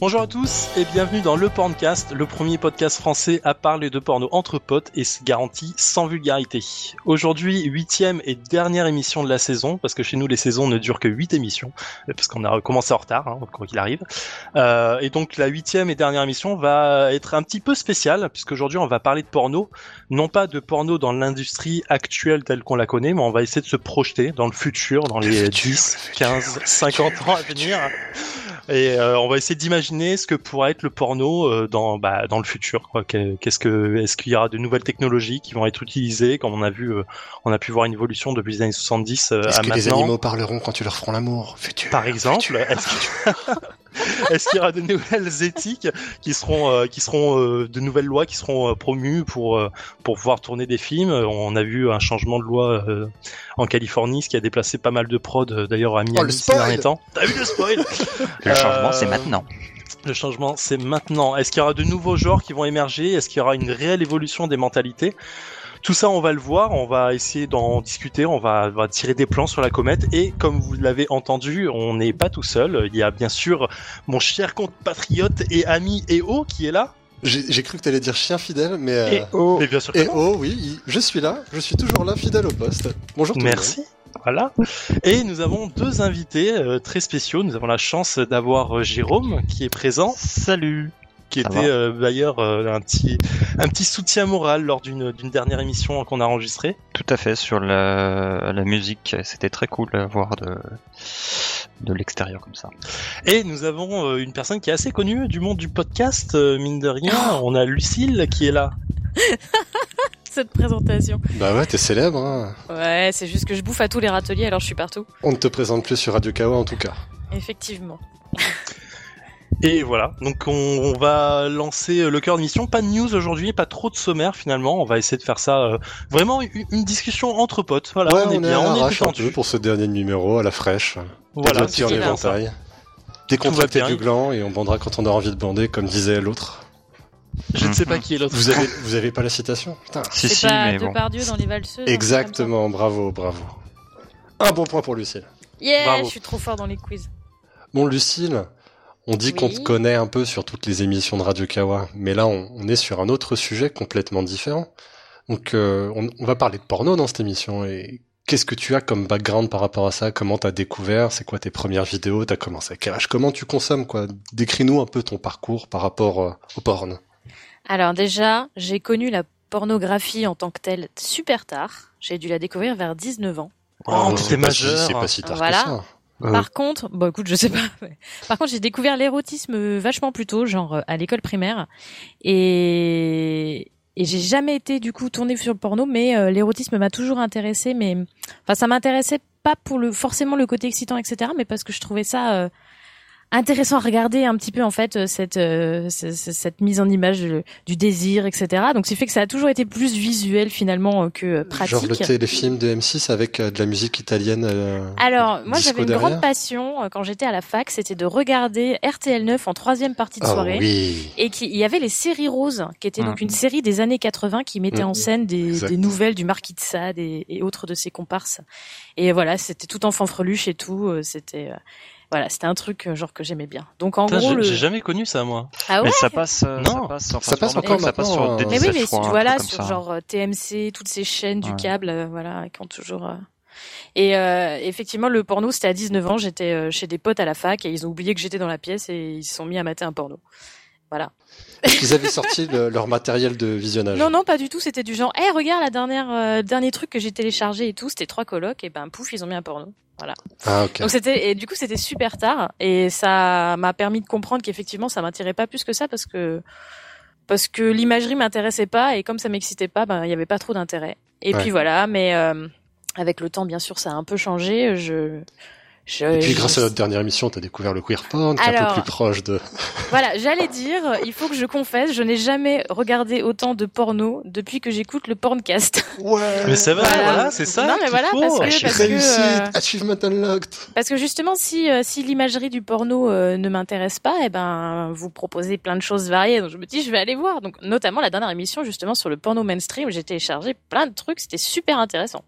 Bonjour à tous et bienvenue dans le Porncast, le premier podcast français à parler de porno entre potes et garanti sans vulgarité. Aujourd'hui, huitième et dernière émission de la saison, parce que chez nous les saisons ne durent que huit émissions, parce qu'on a commencé en retard, hein, quoi qu'il arrive. Euh, et donc la huitième et dernière émission va être un petit peu spéciale, puisqu'aujourd'hui on va parler de porno, non pas de porno dans l'industrie actuelle telle qu'on la connaît, mais on va essayer de se projeter dans le futur, dans les 10, 15, 50 ans à venir. Et euh, on va essayer d'imaginer ce que pourrait être le porno euh, dans bah, dans le futur. Qu'est-ce que est-ce qu'il y aura de nouvelles technologies qui vont être utilisées Comme on a vu, euh, on a pu voir une évolution depuis les années 70 est-ce à que maintenant. les animaux parleront quand tu leur feras l'amour? Futur. Par exemple, futur. est-ce que- est-ce qu'il y aura de nouvelles éthiques qui seront euh, qui seront euh, de nouvelles lois qui seront euh, promues pour euh, pour pouvoir tourner des films? On a vu un changement de loi euh, en Californie, ce qui a déplacé pas mal de prod euh, d'ailleurs à Miami le ces derniers temps. T'as vu le spoil? Le changement, c'est maintenant. Le changement, c'est maintenant. Est-ce qu'il y aura de nouveaux genres qui vont émerger? Est-ce qu'il y aura une réelle évolution des mentalités? Tout ça, on va le voir. On va essayer d'en discuter. On va, tirer des plans sur la comète. Et comme vous l'avez entendu, on n'est pas tout seul. Il y a bien sûr mon cher compatriote et ami EO qui est là. J'ai cru que t'allais dire chien fidèle, mais... Euh... Et oh, mais bien sûr. que Et non. oh oui, je suis là, je suis toujours là, fidèle au poste. Bonjour tout le monde. Merci. Voilà. Et nous avons deux invités euh, très spéciaux. Nous avons la chance d'avoir euh, Jérôme qui est présent. Salut. Qui Ça était euh, d'ailleurs euh, un petit un petit soutien moral lors d'une d'une dernière émission qu'on a enregistrée. Tout à fait, sur la, la musique, c'était très cool à voir de, de l'extérieur comme ça. Et nous avons euh, une personne qui est assez connue du monde du podcast, euh, mine de rien. On a Lucille qui est là. cette présentation. Bah ouais, t'es célèbre, hein. Ouais, c'est juste que je bouffe à tous les râteliers, alors je suis partout. On ne te présente plus sur Radio Kawa en tout cas. Effectivement. Et voilà, donc on, on va lancer euh, le cœur de mission. Pas de news aujourd'hui, pas trop de sommaire finalement. On va essayer de faire ça euh, vraiment une, une discussion entre potes. Voilà, ouais, on, est on est bien, on est détendu. peu pour ce dernier numéro, à la fraîche. Voilà, Dégoûté en c'est bien, ça. éventail. Décontracté Tout va du bien. gland et on bandera quand on aura envie de bander, comme disait l'autre. Je ne sais pas qui est l'autre. Vous avez, vous avez pas la citation? Putain. Si, si, pas mais bon. Dans les valseuses. truc Exactement, bravo, bravo. Un bon point pour Lucille. Yeah, Bravo. je suis trop fort dans les quiz. Bon, Lucille, on dit qu'on te connaît un peu sur toutes les émissions de Radio Kawa, mais là, on, on est sur un autre sujet complètement différent. Donc, euh, on, on va parler de porno dans cette émission. Et qu'est-ce que tu as comme background par rapport à ça? Comment t'as découvert? C'est quoi tes premières vidéos? T'as commencé à quel âge? Comment tu consommes quoi? Décris-nous un peu ton parcours par rapport euh, au porn. Alors déjà, j'ai connu la pornographie en tant que telle super tard. J'ai dû la découvrir vers 19 ans. Oh, c'est t'étais pas si- majeur. C'est pas si tard Voilà. que ça. Euh, Par contre, bon écoute, je sais pas. Par contre, j'ai découvert l'érotisme vachement plus tôt, genre euh, à l'école primaire, et et j'ai jamais été du coup tournée sur le porno, mais euh, l'érotisme m'a toujours intéressée. Mais enfin, ça m'intéressait pas pour le forcément le côté excitant, etc., mais parce que je trouvais ça euh, intéressant à regarder un petit peu en fait euh, cette euh, ce- ce- cette mise en image euh, du désir, etc. Donc, c'est fait que ça a toujours été plus visuel finalement euh, que pratique. Genre le téléfilm de M6 avec de la musique italienne. euh, Alors, moi, j'avais une derrière. grande passion quand j'étais à la fac, c'était de regarder RTL 9 en troisième partie de Ah soirée. oui. Et qui- il y avait les séries roses, qui étaient donc Mhm. une série des années 80 qui mettait Mhm. en scène des, nouvelles du Marquis de Sade et, et autres de ses comparses. Et voilà, c'était tout en fanfreluche et tout. euh, C'était euh, voilà, c'était un truc euh, genre que j'aimais bien. Donc en Putain, gros, j'ai le jamais connu ça moi. ah ouais. Mais ça passe, euh, Non. ça passe, enfin, Ça passe sur encore ça passe sur hein. Mais oui, mais un voilà, sur ça. genre euh, TMC, toutes ces chaînes du câble, euh, voilà, qui ont toujours. euh, Et euh, effectivement, le porno, c'était à 19 ans. J'étais euh, chez des potes à la fac et ils ont oublié que j'étais dans la pièce et ils se sont mis à mater un porno. Voilà. Est-ce qu'ils avaient sorti le- leur matériel de visionnage? Non, non, pas du tout. C'était du genre, hé, regarde la dernière, euh, dernier truc que j'ai téléchargé et tout. C'était trois colocs et ben pouf, ils ont mis un porno. Ah ok. Donc c'était et du coup c'était super tard et ça m'a permis de comprendre qu'effectivement ça m'attirait pas plus que ça parce que parce que l'imagerie m'intéressait pas et comme ça m'excitait pas, ben il y avait pas trop d'intérêt. Et Ouais. puis voilà, mais euh, avec le temps bien sûr ça a un peu changé. Je je, Et puis je- grâce à notre dernière émission, t'as découvert le queer porn, qui est un peu plus proche de. Voilà, j'allais dire, il faut que je confesse, je n'ai jamais regardé autant de porno depuis que j'écoute le porncast. Ouais. Mais ça va, Voilà. voilà, c'est ça. Non, mais voilà, faut. parce que- Réussite, parce que, euh, achievement unlocked. Parce que justement, si euh, si l'imagerie du porno euh, ne m'intéresse pas, eh ben vous proposez plein de choses variées. Donc je me dis, je vais aller voir. Donc notamment la dernière émission justement sur le porno mainstream, j'ai téléchargé plein de trucs, c'était super intéressant.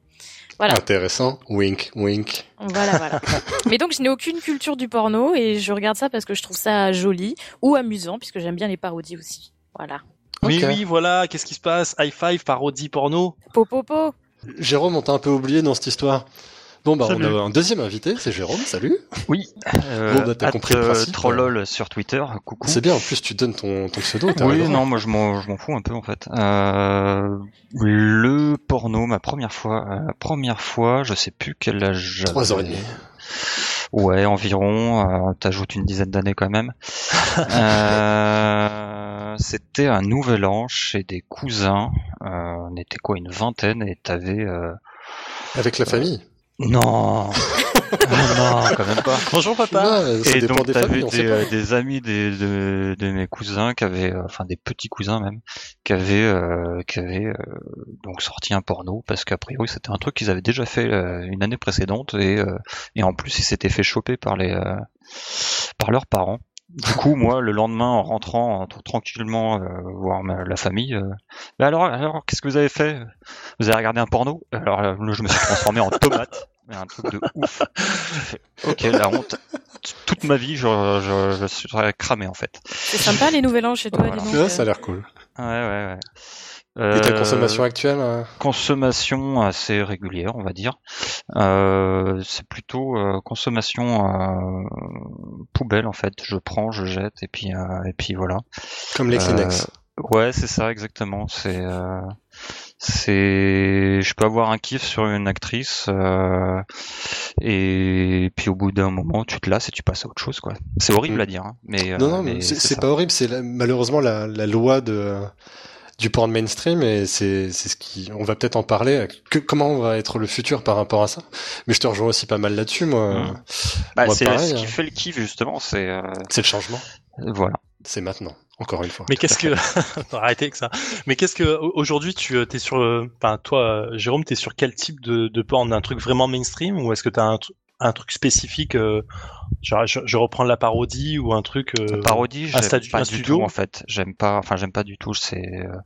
Voilà. Intéressant. Wink, wink. Voilà, voilà. Mais donc, je n'ai aucune culture du porno et je regarde ça parce que je trouve ça joli ou amusant puisque j'aime bien les parodies aussi. Voilà. Oui, oui, voilà, qu'est-ce qui se passe? High five, parodie porno? Popopo. Jérôme, on t'a un peu oublié dans cette histoire. Bon, bah, Salut. on a un deuxième invité, c'est Jérôme, salut. Oui. Euh, Bon, bah, t'as at, compris le euh, principe, Trollol sur Twitter. Coucou. C'est bien, en plus, tu donnes ton, ton pseudo, t'as Oui, non, moi je m'en, je m'en fous un peu en fait. Euh, le porno, ma première fois, euh, première fois, je sais plus quel âge. Trois heures et demie. Ouais, environ. Euh, T'ajoutes une dizaine d'années quand même. Euh, C'était un nouvel an chez des cousins. Euh, on était quoi, une vingtaine, et t'avais. Euh... Avec la famille. Non, non, quand même pas. Bonjour papa. Ouais, Et donc des, sait pas. euh, des amis des, de, de mes cousins qui avaient, euh, enfin des petits cousins même, qui avaient, euh, qui avaient euh, donc sorti un porno parce qu'a priori c'était un truc qu'ils avaient déjà fait euh, une année précédente et euh, et en plus ils s'étaient fait choper par les euh, par leurs parents. Du coup, moi, le lendemain, en rentrant en- tranquillement euh, voir ma- la famille, euh, Bah alors, alors, qu'est-ce que vous avez fait? Vous avez regardé un porno? Alors, euh, là, je me suis transformé en tomate, mais un truc de ouf. J'ai fait, ok, la honte. Toute ma vie, je, je, je serais cramé en fait. C'est sympa les nouvelles an chez toi, Voilà. dis donc. Ouais, euh. ça a l'air cool. Ouais, ouais, ouais. Et ta Euh, consommation actuelle hein Consommation assez régulière, on va dire. Euh, c'est plutôt euh, consommation euh, poubelle en fait. Je prends, je jette et puis euh, et puis voilà. Comme les Euh, Kleenex. Ouais, c'est ça exactement. C'est euh, c'est je peux avoir un kiff sur une actrice euh, et puis au bout d'un moment tu te lasses et tu passes à autre chose quoi. C'est horrible Mm. à dire hein, mais euh, non, non, mais c'est c'est pas horrible, c'est la- malheureusement la, la loi de du porn mainstream et c'est c'est ce qui on va peut-être en parler que, comment va être le futur par rapport à ça? Mais je te rejoins aussi pas mal là-dessus moi. Bah, Moi, c'est pareil, ce qui hein. fait le kiff justement, c'est euh, c'est le changement voilà. c'est maintenant encore une fois Mais qu'est-ce que arrêtez avec ça. Mais qu'est-ce que au- aujourd'hui tu euh, t'es sur euh, enfin toi euh, Jérôme t'es sur quel type de, de porn? Un truc vraiment mainstream ou est-ce que t'as un, tr- un truc spécifique euh, genre je, je reprends la parodie ou un truc euh, parodie, un j'aime statu- pas un du studio tout en fait. J'aime pas, enfin j'aime pas du tout. C'est euh,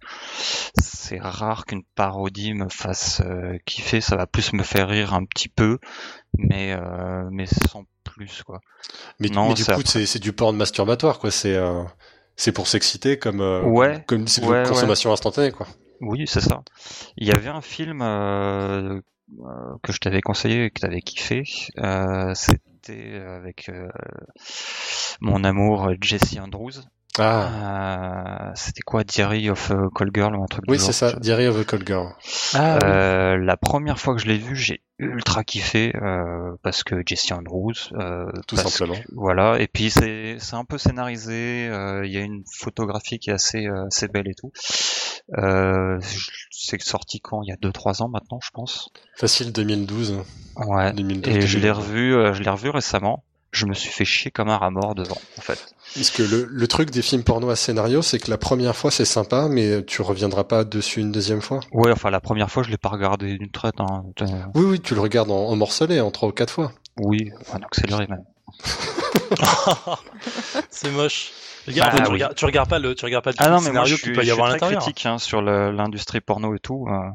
c'est rare qu'une parodie me fasse euh, kiffer. Ça va plus me faire rire un petit peu, mais euh, mais sans plus quoi. mais, non, mais du coup après. c'est c'est du porn masturbatoire quoi c'est euh, c'est pour s'exciter comme euh, Ouais, comme c'est ouais, consommation instantanée quoi Oui, c'est ça. Il y avait un film euh, que je t'avais conseillé et que t'avais kiffé. Euh, C'était avec euh, mon amour Jesse Andrews. ah Euh, C'était quoi, Diary of a Call Girl ou un truc oui c'est ça Diary of a Cold Girl Ah, oui. Euh, la première fois que je l'ai vu, j'ai ultra kiffé euh, parce que Jesse Andrews, euh, Tout simplement. que- voilà. Et puis c'est c'est un peu scénarisé. euh, Il y a une photographie qui est assez euh, assez belle et tout. Euh, c'est sorti quand? Il y a 2-3 ans maintenant, je pense. facile 2012 Ouais. 2012 Et je l'ai 2012. revu, euh, je l'ai revu récemment. Je me suis fait chier comme un rat mort devant, en fait. Parce que le, le truc des films porno à scénario, c'est que la première fois c'est sympa, mais tu reviendras pas dessus une deuxième fois? Ouais, enfin la première fois, je l'ai pas regardé d'une traite. Hein. Euh, Oui, oui, tu le regardes en, en morcelé, en trois ou quatre fois. Oui, en accéléré même. c'est moche. Regarde, Bah, tu, oui. regardes, tu regardes pas le tu regardes pas le Ah non, mais moi scénario je qu'il suis, peut y je avoir suis très critique hein, sur le- l'industrie porno et tout. euh,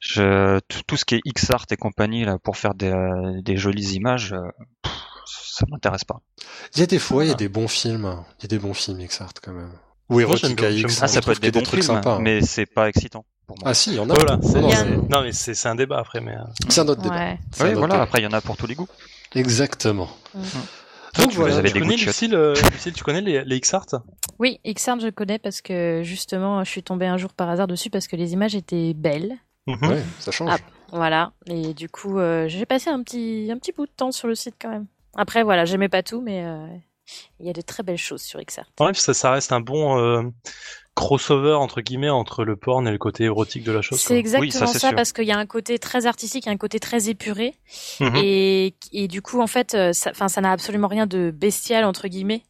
je, tout, tout ce qui est X-Art et compagnie là pour faire des, euh, des jolies images, euh, pff, ça m'intéresse pas. Il y a des fois, il y a Ah. des bons films. Il y a des bons films, X-Art, quand même. Ou Moi, Erotica X. Ah, je ça peut être des a bons trucs films, sympas. mais c'est pas excitant pour moi. Ah si, il y en a. Voilà, Non, c'est non, Il y a- c'est- non mais c'est c'est un débat après mais euh, c'est un autre débat. Ouais. C'est un oui, autre voilà. débat. Après, il y en a pour tous les goûts. Exactement. Donc tu voilà. les avais tu des connais Lucille, euh, Lucille, tu connais les, les X-Art Oui, Xart je connais parce que justement je suis tombée un jour par hasard dessus parce que les images étaient belles. Mhm. Ouais, ça change. Ah. Voilà. Et du coup euh, j'ai passé un petit un petit bout de temps sur le site quand même. Après voilà, j'aimais pas tout mais euh, il y a de très belles choses sur Xart. Ouais, ça, ça reste un bon euh, crossover entre guillemets entre le porn et le côté érotique de la chose. C'est exactement Oui, ça, ça, c'est sûr. parce qu'il y a un côté très artistique, il y a un côté très épuré Mhm. et, et du coup en fait euh, ça enfin ça n'a absolument rien de bestial entre guillemets.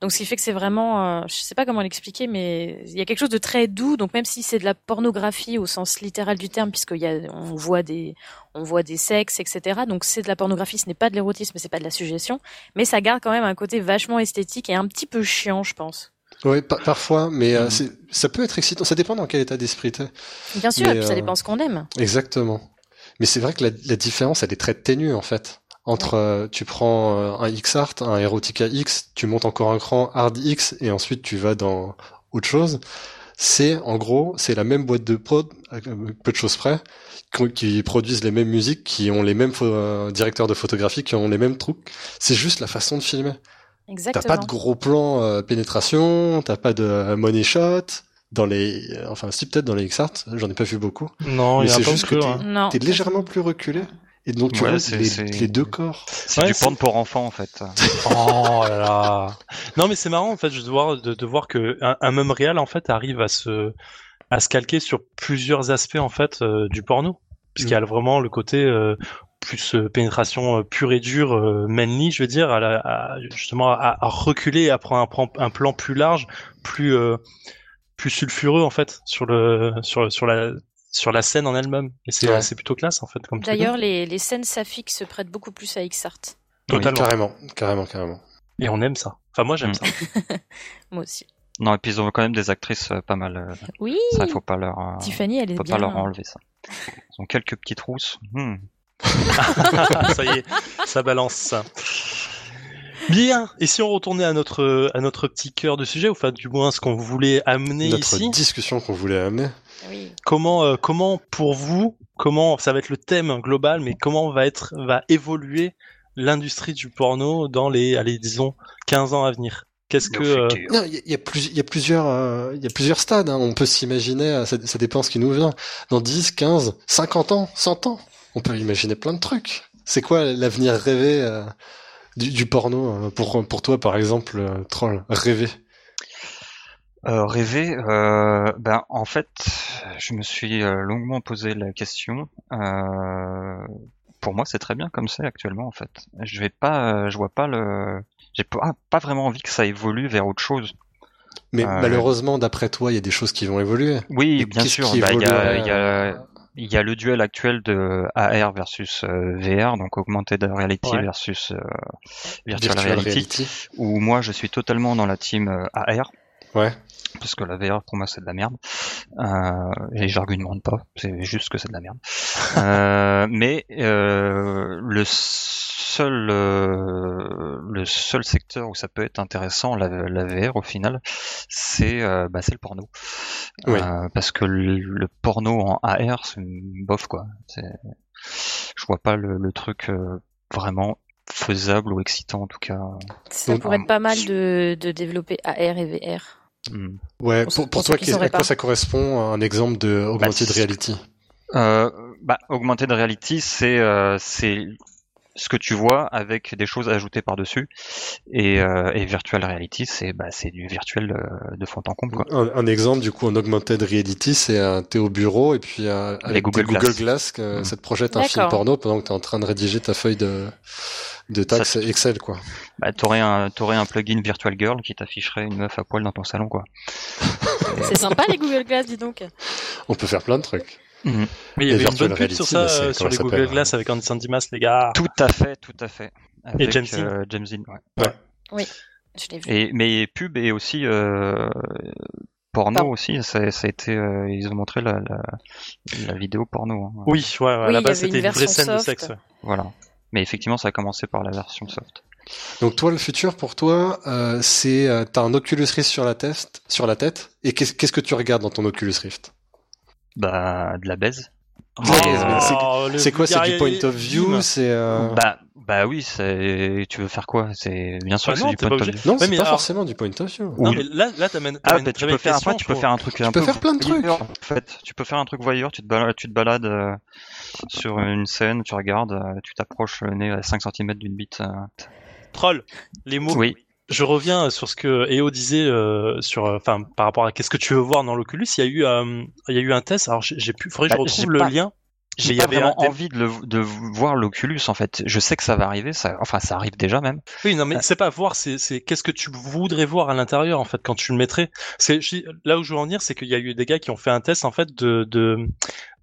Donc ce qui fait que c'est vraiment euh, je sais pas comment l'expliquer mais il y a quelque chose de très doux donc même si c'est de la pornographie au sens littéral du terme puisqu'il y a on voit des on voit des sexes etc. Donc c'est de la pornographie, ce n'est pas de l'érotisme, c'est pas de la suggestion, mais ça garde quand même un côté vachement esthétique et un petit peu chiant je pense. Pa- parfois, mais euh, c'est- ça peut être excitant. Ça dépend dans quel état d'esprit t'es. Bien sûr, Mais, et puis ça euh, dépend ce qu'on aime. Exactement. Mais c'est vrai que la, la, différence, elle est très ténue en fait. Entre euh, tu prends euh, un XArt, un Erotica X, tu montes encore un cran Hard X et ensuite tu vas dans autre chose. C'est en gros, c'est la même boîte de prod, peu de choses près, qui produisent les mêmes musiques, qui ont les mêmes euh, directeurs de photographie, qui ont les mêmes trucs. C'est juste la façon de filmer. Exactement. T'as pas de gros plans euh, pénétration, t'as pas de money shot dans les, enfin si peut-être dans les XArt, j'en ai pas vu beaucoup. Non, mais il y a c'est pas juste que t'es, hein. t'es légèrement plus reculé. Et donc tu Ouais, vois c'est- les, c'est- les deux corps. C'est Ouais, du porn pour enfants en fait. Oh là là. Non mais c'est marrant en fait de voir de, de voir que un, un même réal en fait arrive à se à se calquer sur plusieurs aspects en fait euh, du porno puisqu'il y a vraiment le côté euh, plus euh, pénétration euh, pure et dure euh, manly je veux dire à, la- à- justement à, à reculer et à prendre un, plan- un plan plus large plus euh, plus sulfureux en fait sur le sur sur la sur la scène en elle-même et c'est Ouais. plutôt classe en fait comme. D'ailleurs, les, les scènes saphiques se prêtent beaucoup plus à XArt. totalement Carrément, carrément, carrément. et on aime ça enfin moi j'aime Mm. ça Moi aussi. Non, et puis ils ont quand même des actrices euh, pas mal. euh, Oui, Ça, il faut pas leur, euh, Tiffany, elle est faut bien. pas leur enlever ça. Ils ont quelques petites rousses. Hmm. ça y est, ça balance ça. Bien. Et si on retournait à notre à notre petit cœur de sujet, ou enfin du moins ce qu'on voulait amener Notre ici, discussion qu'on voulait amener. Oui. comment euh, comment pour vous, comment ça va être le thème global, mais comment va être va évoluer l'industrie du porno dans les allez disons 15 ans à venir? Qu'est-ce que euh, Non, il y, a- y a plus- il y a plusieurs, euh, il y a plusieurs stades. hein. On peut s'imaginer, ça, ça dépend ce qui nous vient. Dans 10, 15, 50 ans, 100 ans, on peut imaginer plein de trucs. C'est quoi l'avenir rêvé euh, du, du porno euh, pour pour toi, par exemple, euh, troll rêvé? Euh, rêver, ben en fait, je me suis longuement posé la question. Pour moi, c'est très bien comme c'est actuellement en fait. Je vais pas, je vois pas le, j'ai pas, pas vraiment envie que ça évolue vers autre chose. Mais Euh, malheureusement, d'après toi, il y a des choses qui vont évoluer. Oui, bien sûr. qui bah, Il y, a, y, il y a le duel actuel de AR versus euh, VR, donc augmented reality Ouais. versus euh, virtual, virtual reality, reality. où moi je suis totalement dans la team euh, AR. Ouais. parce que la VR pour moi c'est de la merde euh, et j'argumente pas c'est juste que c'est de la merde euh, mais euh, le seul euh, le seul secteur où ça peut être intéressant la, la VR au final c'est euh, bah, c'est le porno Oui. Euh, parce que le, le porno en AR c'est une bof quoi je vois pas le, le truc euh, vraiment faisable ou excitant en tout cas Ça Donc, pourrait être pas mal de, de développer AR et VR. Hmm. Ouais. Pour- Pour, pour pour ceux toi, à quoi ça correspond un exemple de augmented Bah, c'est- reality? Euh, bah, augmented reality, c'est euh, c'est ce que tu vois avec des choses ajoutées par-dessus. Et, euh, et virtual reality, c'est bah, c'est du virtuel euh, de fond en comble. Quoi. Un, un exemple, du coup, en augmented reality, c'est un t'es au bureau et puis euh, avec Google Glass. Glass, que Mm. ça te projette un film porno pendant que t'es en train de rédiger ta feuille de, de taxe Ça, Excel, quoi. Bah, t'aurais un t'aurais un plugin Virtual Girl qui t'afficherait une meuf à poil dans ton salon. quoi. C'est sympa les Google Glass, dis donc. On peut faire plein de trucs. Mais il y Et avait une bonne pub sur ça euh, sur les Google Glass avec Andy Sandimas les gars. Tout à fait, tout à fait. Avec, James euh, James Dean, ouais. Je l'ai vu. Et mais pub et aussi euh, porno Pardon. aussi. Ça, ça a été euh, ils ont montré la, la, la vidéo porno. hein. Oui, ouais, à Oui, la base avait une c'était une vraie scène de sexe. Voilà. Mais effectivement, ça a commencé par la version soft. Donc toi, le futur pour toi, euh, c'est euh, t'as un Oculus Rift sur la tête, sur la tête, et qu'est-ce qu'est-ce que tu regardes dans ton Oculus Rift? Bah, de la baise. Mais c'est- Oh, C'est quoi C'est du point of view C'est euh... Bah, bah oui, c'est. Tu veux faire quoi? C'est bien sûr Bah que non, c'est du point of view. non, Ouais, c'est mais pas alors- forcément du point of view. Non mais là, là t'amènes. Ah, bah, tu peux faire après, tu peux faire un truc un peux peu faire plein de trucs. voyeur, En fait, tu peux faire un truc voyeur. Tu te balades, tu te balades euh, sur une scène, tu regardes, euh, tu t'approches le nez à 5 cm d'une bite. euh. Troll, les mots. Oui. Je reviens sur ce que Eo disait euh, sur, euh, enfin, par rapport à qu'est-ce que tu veux voir dans l'Oculus. Il y a eu, euh, il y a eu un test. Alors, j'ai pu, faudrait que je Bah, retrouve le pas- lien. Avait vraiment un- envie de, le, de voir l'Oculus en fait. Je sais que ça va arriver, ça, enfin ça arrive déjà même. Oui, non, mais Ah. c'est pas voir, c'est, c'est qu'est-ce que tu voudrais voir à l'intérieur en fait quand tu le mettrais. C'est là où je veux en venir, c'est qu'il y a eu des gars qui ont fait un test en fait de de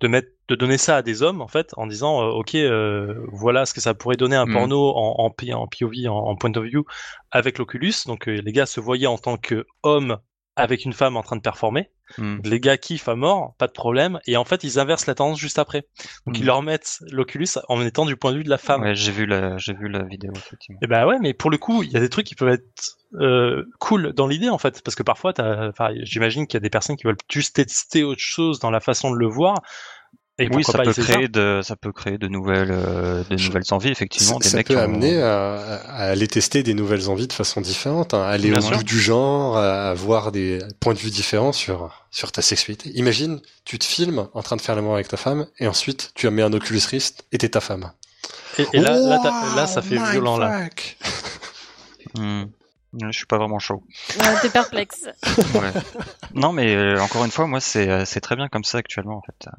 de mettre de donner ça à des hommes en fait en disant euh, ok euh, voilà ce que ça pourrait donner un Mhm. porno en en, POV en, en point of view avec l'Oculus. Donc euh, les gars se voyaient en tant que hommes avec une femme en train de performer. Hmm. Les gars kiffent à mort, pas de problème. Et en fait, ils inversent la tendance juste après. Donc Hmm. ils leur mettent l'Oculus en étant du point de vue de la femme. Ouais, j'ai vu la, j'ai vu la vidéo effectivement. Et bah ouais, mais pour le coup, il y a des trucs qui peuvent être euh, cool dans l'idée en fait, parce que parfois, t'as- enfin, j'imagine qu'il y a des personnes qui veulent juste tester autre chose dans la façon de le voir. Et Oui, ça peut créer de, ça peut créer de nouvelles, euh, de nouvelles envies effectivement. Ça, Des ça mecs peut ont- amener à, à aller tester des nouvelles envies de façon différente, hein, aller Bien au sûr. bout du genre, à avoir des points de vue différents sur sur ta sexualité. Imagine, tu te filmes en train de faire l'amour avec ta femme et ensuite tu as mis un Oculus Rift et t'es ta femme. Et, et là, là, là, ça fait Wow, violent là. mindfuck. Hmm. Je suis pas vraiment chaud. Ouais, T'es perplexe. Ouais. non, mais euh, encore une fois, moi, c'est, euh, c'est très bien comme ça actuellement en fait.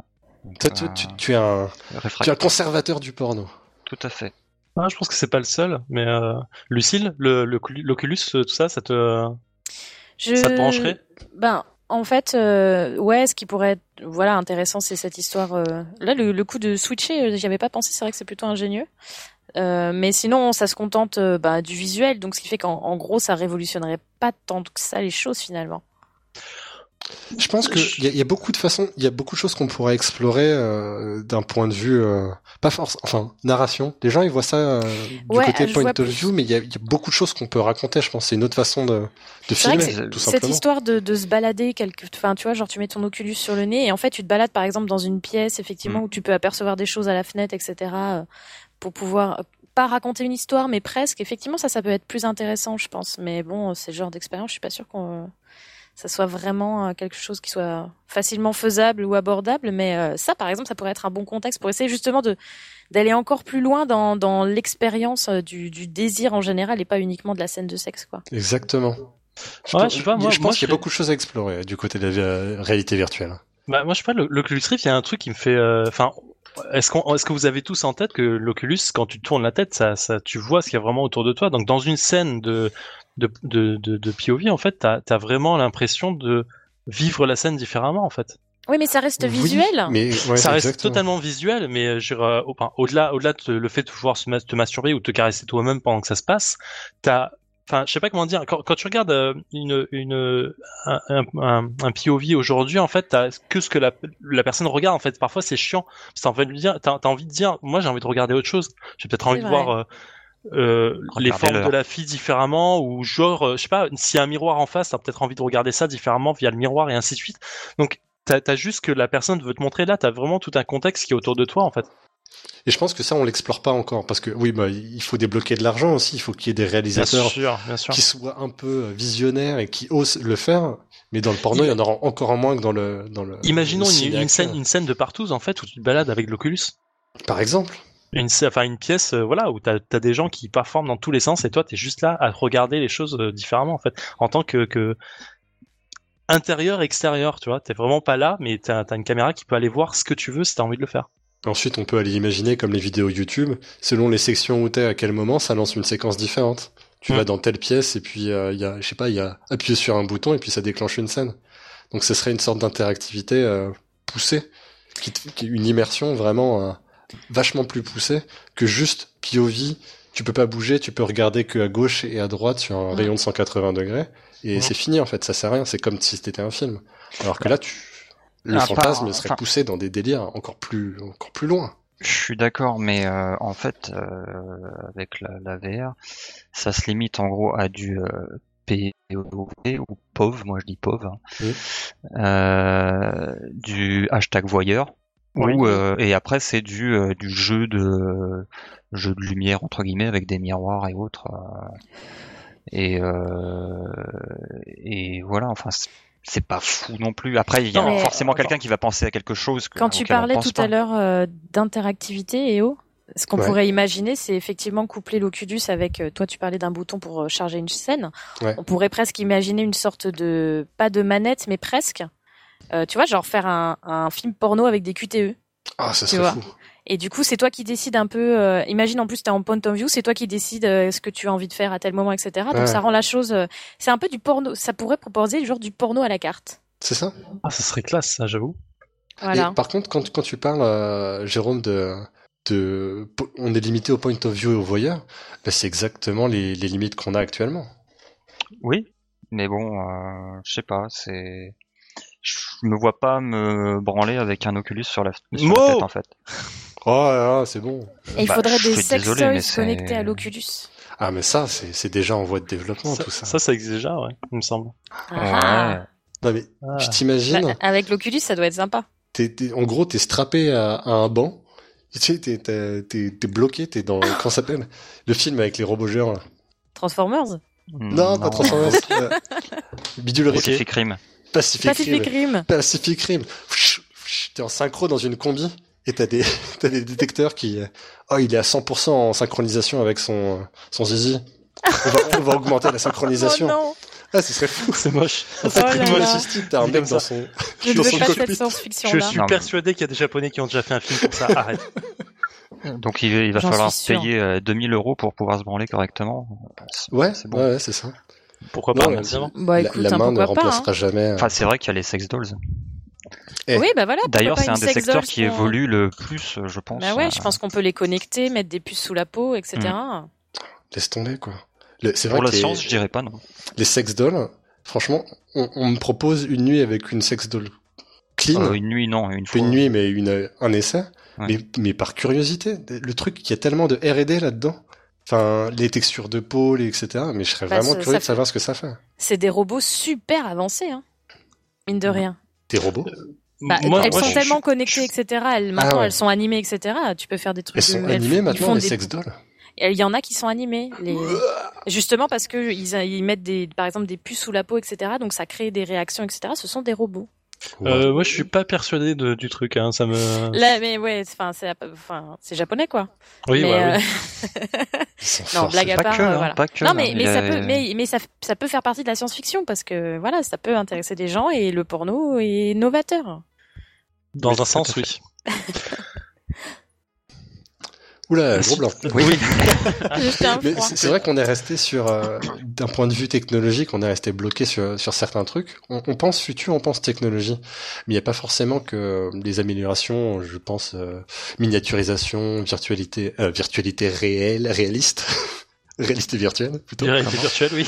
Toi, tu, tu, tu es un, tu es réfractaire. un conservateur du porno. Tout à fait. Ah, je pense que c'est pas le seul, mais euh, Lucille, le, le- l'Oculus, euh, tout ça, ça te, Je... ça te brancherait? Ben, en fait, euh, ouais, ce qui pourrait être voilà intéressant, c'est cette histoire. euh, Là, le, le coup de switcher, j'y avais pas pensé. C'est vrai que c'est plutôt ingénieux. Euh, mais sinon, ça se contente euh, bah, du visuel, donc ce qui fait qu'en en gros, ça révolutionnerait pas tant que ça les choses finalement. Je pense que il y, a- y a beaucoup de façons, il y a beaucoup de choses qu'on pourrait explorer euh, d'un point de vue, euh, pas force, enfin narration. Les gens ils voient ça euh, du Ouais, côté point of plus. view, mais il y a, il y a beaucoup de choses qu'on peut raconter. Je pense c'est une autre façon de, de C'est vrai que filmer, tout Cette simplement. histoire de, de se balader, quelque... enfin, tu vois, genre tu mets ton Oculus sur le nez et en fait tu te balades par exemple dans une pièce, effectivement, Mm. où tu peux apercevoir des choses à la fenêtre, etc. pour pouvoir pas raconter une histoire, mais presque. Effectivement, ça, ça peut être plus intéressant, je pense. Mais bon, c'est le genre d'expérience, je suis pas sûre qu'on ça soit vraiment euh, quelque chose qui soit facilement faisable ou abordable. Mais euh, ça, par exemple, ça pourrait être un bon contexte pour essayer justement de d'aller encore plus loin dans, dans l'expérience euh, du, du désir en général et pas uniquement de la scène de sexe, quoi. Exactement. Je, Ouais, pense- je sais pas, moi- je pense qu'il y a je- beaucoup de choses à explorer du côté de la euh, réalité virtuelle. Bah, moi, je sais pas, le- l'Oculus Rift, il y a un truc qui me fait, euh, enfin, est-ce qu'on, est-ce que vous avez tous en tête que l'Oculus, quand tu tournes la tête, ça, ça, tu vois ce qu'il y a vraiment autour de toi? Donc, dans une scène de, de, de, de, de POV, en fait, t'as, t'as vraiment l'impression de vivre la scène différemment, en fait. Oui, mais ça reste Oui, visuel. mais ouais, ça reste exactement. totalement visuel, mais euh, je euh, au- enfin, au-delà, au-delà de le fait de pouvoir se te masturber ou te caresser toi-même pendant que ça se passe, t'as, enfin, je sais pas comment dire. Quand, quand tu regardes euh, une, une, un, un, POV aujourd'hui, en fait, t'as que ce que la, la personne regarde. En fait, parfois c'est chiant. T'as envie de lui dire, t'as, t'as envie de dire, moi j'ai envie de regarder autre chose. J'ai peut-être envie de voir. euh, euh, les formes de la fille différemment ou genre euh, je sais pas s'il y a un miroir en face t'as peut-être envie de regarder ça différemment via le miroir et ainsi de suite donc t'as as juste que la personne veut te montrer là t'as vraiment tout un contexte qui est autour de toi en fait Et je pense que ça, on l'explore pas encore parce que oui, bah, il faut débloquer de l'argent aussi. Il faut qu'il y ait des bien réalisateurs sûr bien sûr qui soient un peu euh, visionnaires et qui osent le faire. Mais dans le porno, il y en aura encore moins que dans le dans le. imaginons le une, scène une scène de partouze en fait où tu te balades avec l'Oculus Par exemple. Une enfin une pièce euh, voilà où t'as as des gens qui performent dans tous les sens et toi t'es juste là à regarder les choses euh, différemment en fait en tant que, que intérieur extérieur tu vois t'es vraiment pas là mais t'as as une caméra qui peut aller voir ce que tu veux si t'as envie de le faire Ensuite, on peut aller imaginer comme les vidéos YouTube, selon les sections où t'es, à quel moment, ça lance une séquence différente. Tu vas dans telle pièce et puis euh, il y a, je sais pas, il y a appuyer sur un bouton et puis ça déclenche une scène. Donc ce serait une sorte d'interactivité euh, poussée, qui, une immersion vraiment vachement plus poussée que juste POV. Tu peux pas bouger, tu peux regarder que à gauche et à droite sur un rayon de 180 degrés et c'est fini en fait, ça sert à rien. C'est comme si c'était un film. Alors que là, tu le part- fantasme serait enfin- poussé dans des délires encore plus encore plus loin. Je suis d'accord, mais euh, en fait, euh, avec la, la VR, ça se limite en gros à du euh, POV ou POV, moi je dis POV, hein. Oui. Euh, du hashtag voyeur, Oui. ou, euh, et après c'est du, euh, du jeu de jeu de lumière entre guillemets avec des miroirs et autres. euh, et euh, et voilà, enfin c'est- pas fou non plus. Après il y a Non, forcément quelqu'un qui va penser à quelque chose. que- Quand tu parlais tout à l'heure euh, d'interactivité, Eo, ce qu'on Ouais. pourrait imaginer, c'est effectivement coupler l'Oculus avec, euh, toi tu parlais d'un bouton pour euh, charger une scène. Ouais. On pourrait presque imaginer une sorte de, pas de manette, mais presque. Euh, tu vois, genre faire un, un film porno avec des QTE. Ah, ça Tu serait vois. fou. Et du coup, c'est toi qui décides un peu. euh, imagine en plus, t'es en point of view, c'est toi qui décides euh, ce que tu as envie de faire à tel moment, etc. Donc Ouais. ça rend la chose. euh, c'est un peu du porno. Ça pourrait proposer genre du porno à la carte. C'est ça? ah ça serait classe ça j'avoue Voilà. Et par contre, quand, quand tu parles, euh, Jérôme, de, de, on est limité au point of view et au voyeur, bah, c'est exactement les, les limites qu'on a actuellement. Oui, mais bon, euh, je sais pas, c'est. Je me vois pas me branler avec un Oculus sur la, sur la tête en fait. Oh là là, c'est bon. Et il Bah, faudrait je des suis sex désolé, mais toys c'est- connectés à l'Oculus. Ah mais ça, c'est c'est déjà en voie de développement Ça, tout ça. ça, ça existe déjà, ouais, il me semble. Ah. Non mais Ah. tu t'imagines, Bah, avec l'Oculus, ça doit être sympa. t'es- t'es- en gros t'es strappé à, à un banc. Tu sais, t'es t'es bloqué, t'es dans comment ça s'appelle? Le film avec les robots géants. Là. Transformers? Non, pas Transformers. euh, Bidule Risqué. Pacific Rim. Pacific, Rim. Rim. Pacific Rim. T'es en synchro dans une combi et t'as des t'as des détecteurs qui euh, oh il est à 100% en synchronisation avec son euh, son zizi. On va, on va augmenter la synchronisation. Oh non ah, ce serait fou. C'est moche. Oh C'est très là. narcissistique, T'as un mec dans son Je ne dans veux son pas cette cockpit. Je suis Non, mais- persuadé qu'il y a des Japonais qui ont déjà fait un film comme ça. Arrête. Donc il, il va J'en falloir payer euh, 2000 euros pour pouvoir se branler correctement. Ouais, c'est bon. ouais, ouais, c'est ça. Pourquoi Non, pas, évidemment. Bah la, écoute, la hein, main ne pas. remplacera jamais. euh, Enfin, c'est vrai qu'il y a les sex dolls. Eh. Oui, bah voilà. D'ailleurs, c'est un des secteurs qui pour- évolue le plus, euh, je pense. Bah ouais, je Euh, pense qu'on peut les connecter, mettre des puces sous la peau, etc. Laisse tomber quoi. Le- C'est vrai Pour la que les, science, je dirais pas non. les sex dolls, franchement, on, on me propose une nuit avec une sex doll clean. Euh, une nuit, non, une fois. une nuit, mais une, un essai. Ouais. Mais, mais par curiosité. Le truc, il y a tellement de R&D là-dedans. Enfin, les textures de peau, les, etc. Mais je serais Bah, vraiment curieux de savoir ce que ça fait. C'est des robots super avancés, hein. Mine de rien. Des robots Bah, Moi- elles moi, sont je- tellement je- connectées, etc. Elles, maintenant, ouais. elles sont animées, etc. Tu peux faire des trucs. Elles sont animées maintenant, font les des- sex dolls Il y en a qui sont animés. Les... Justement parce que ils, ils mettent des, par exemple, des puces sous la peau, etc. Donc ça crée des réactions, etc. Ce sont des robots. Euh, moi, je suis pas persuadé de- du truc. Hein. Ça me. Là, mais ouais, enfin, c'est, enfin, c'est japonais, quoi. Oui, mais, ouais, euh, oui. Sont non, blague à Pas part, que, euh, hein, voilà. pas que. non, hein, mais, y ça a- peut, mais, mais ça, ça peut faire partie de la science-fiction parce que voilà, ça peut intéresser des gens et le porno est novateur. Dans Oui, un sens, oui. Oula, gros blanc. Oui, c'est vrai qu'on est resté sur, euh, d'un point de vue technologique, on est resté bloqué sur, sur certains trucs. On, on pense futur, on pense technologie, mais il n'y a pas forcément que les améliorations. Je pense euh, miniaturisation, virtualité, euh, virtualité réelle, réaliste, réalité virtuelle plutôt. Réalité virtuelle, oui.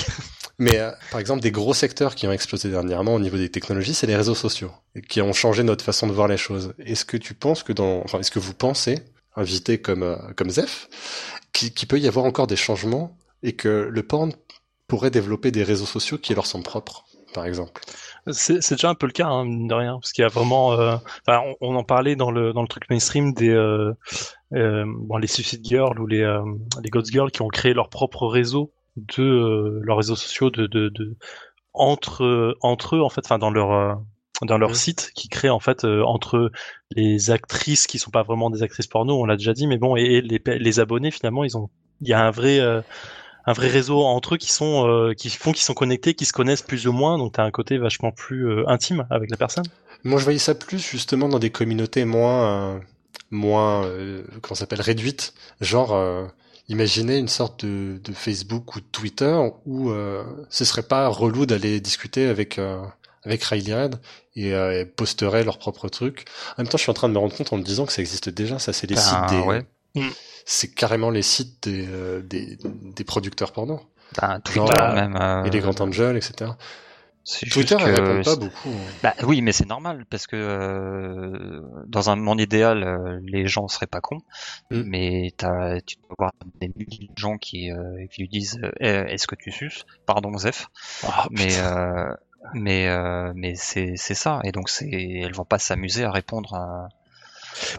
Mais euh, par exemple, des gros secteurs qui ont explosé dernièrement au niveau des technologies, c'est les réseaux sociaux, qui ont changé notre façon de voir les choses. Est-ce que tu penses que dans, enfin, est-ce que vous pensez, invité comme euh, comme Zef, qu'il qui peut y avoir encore des changements et que le porn pourrait développer des réseaux sociaux qui leur sont propres, par exemple. C'est déjà un peu le cas, hein, mine de rien, parce qu'il y a vraiment. euh, on, en parlait dans le dans le truc mainstream des euh, bon, les Suicide Girls ou les les Ghost Girls qui ont créé leur propre réseau de leurs réseaux sociaux de de, entre entre eux en fait, enfin dans leur dans leur Mhm. site qui crée en fait euh, entre les actrices qui sont pas vraiment des actrices porno, on l'a déjà dit, mais bon et, et les les abonnés finalement ils ont il y a un vrai euh, un vrai réseau entre eux qui sont euh, qui font qu'ils sont connectés, qui se connaissent plus ou moins, donc t'as un côté vachement plus euh, intime avec la personne. Moi, je voyais ça plus justement dans des communautés moins, euh, moins, euh, comment s'appelle, réduites. Genre, euh, imaginez une sorte de, de Facebook ou de Twitter où euh, ce serait pas relou d'aller discuter avec euh, avec Riley Red et euh, elles posteraient leurs propres trucs. En même temps, je suis en train de me rendre compte en me disant que ça existe déjà. Ça, c'est les Ben, sites des, ouais. c'est carrément les sites des, euh, des, des producteurs porno Bah, Twitter Genre, même. euh, et les grands angels, etc. Twitter, elle que répond pas beaucoup. Bah oui, mais c'est normal parce que euh, dans un monde idéal, euh, les gens seraient pas cons, Mm. mais tu peux voir des milliers de gens qui, euh, qui lui disent Eh, Est-ce que tu suces? Pardon, Zef. Ah, mais putain. euh, mais euh, mais c'est c'est ça et donc c'est elles vont pas s'amuser à répondre à,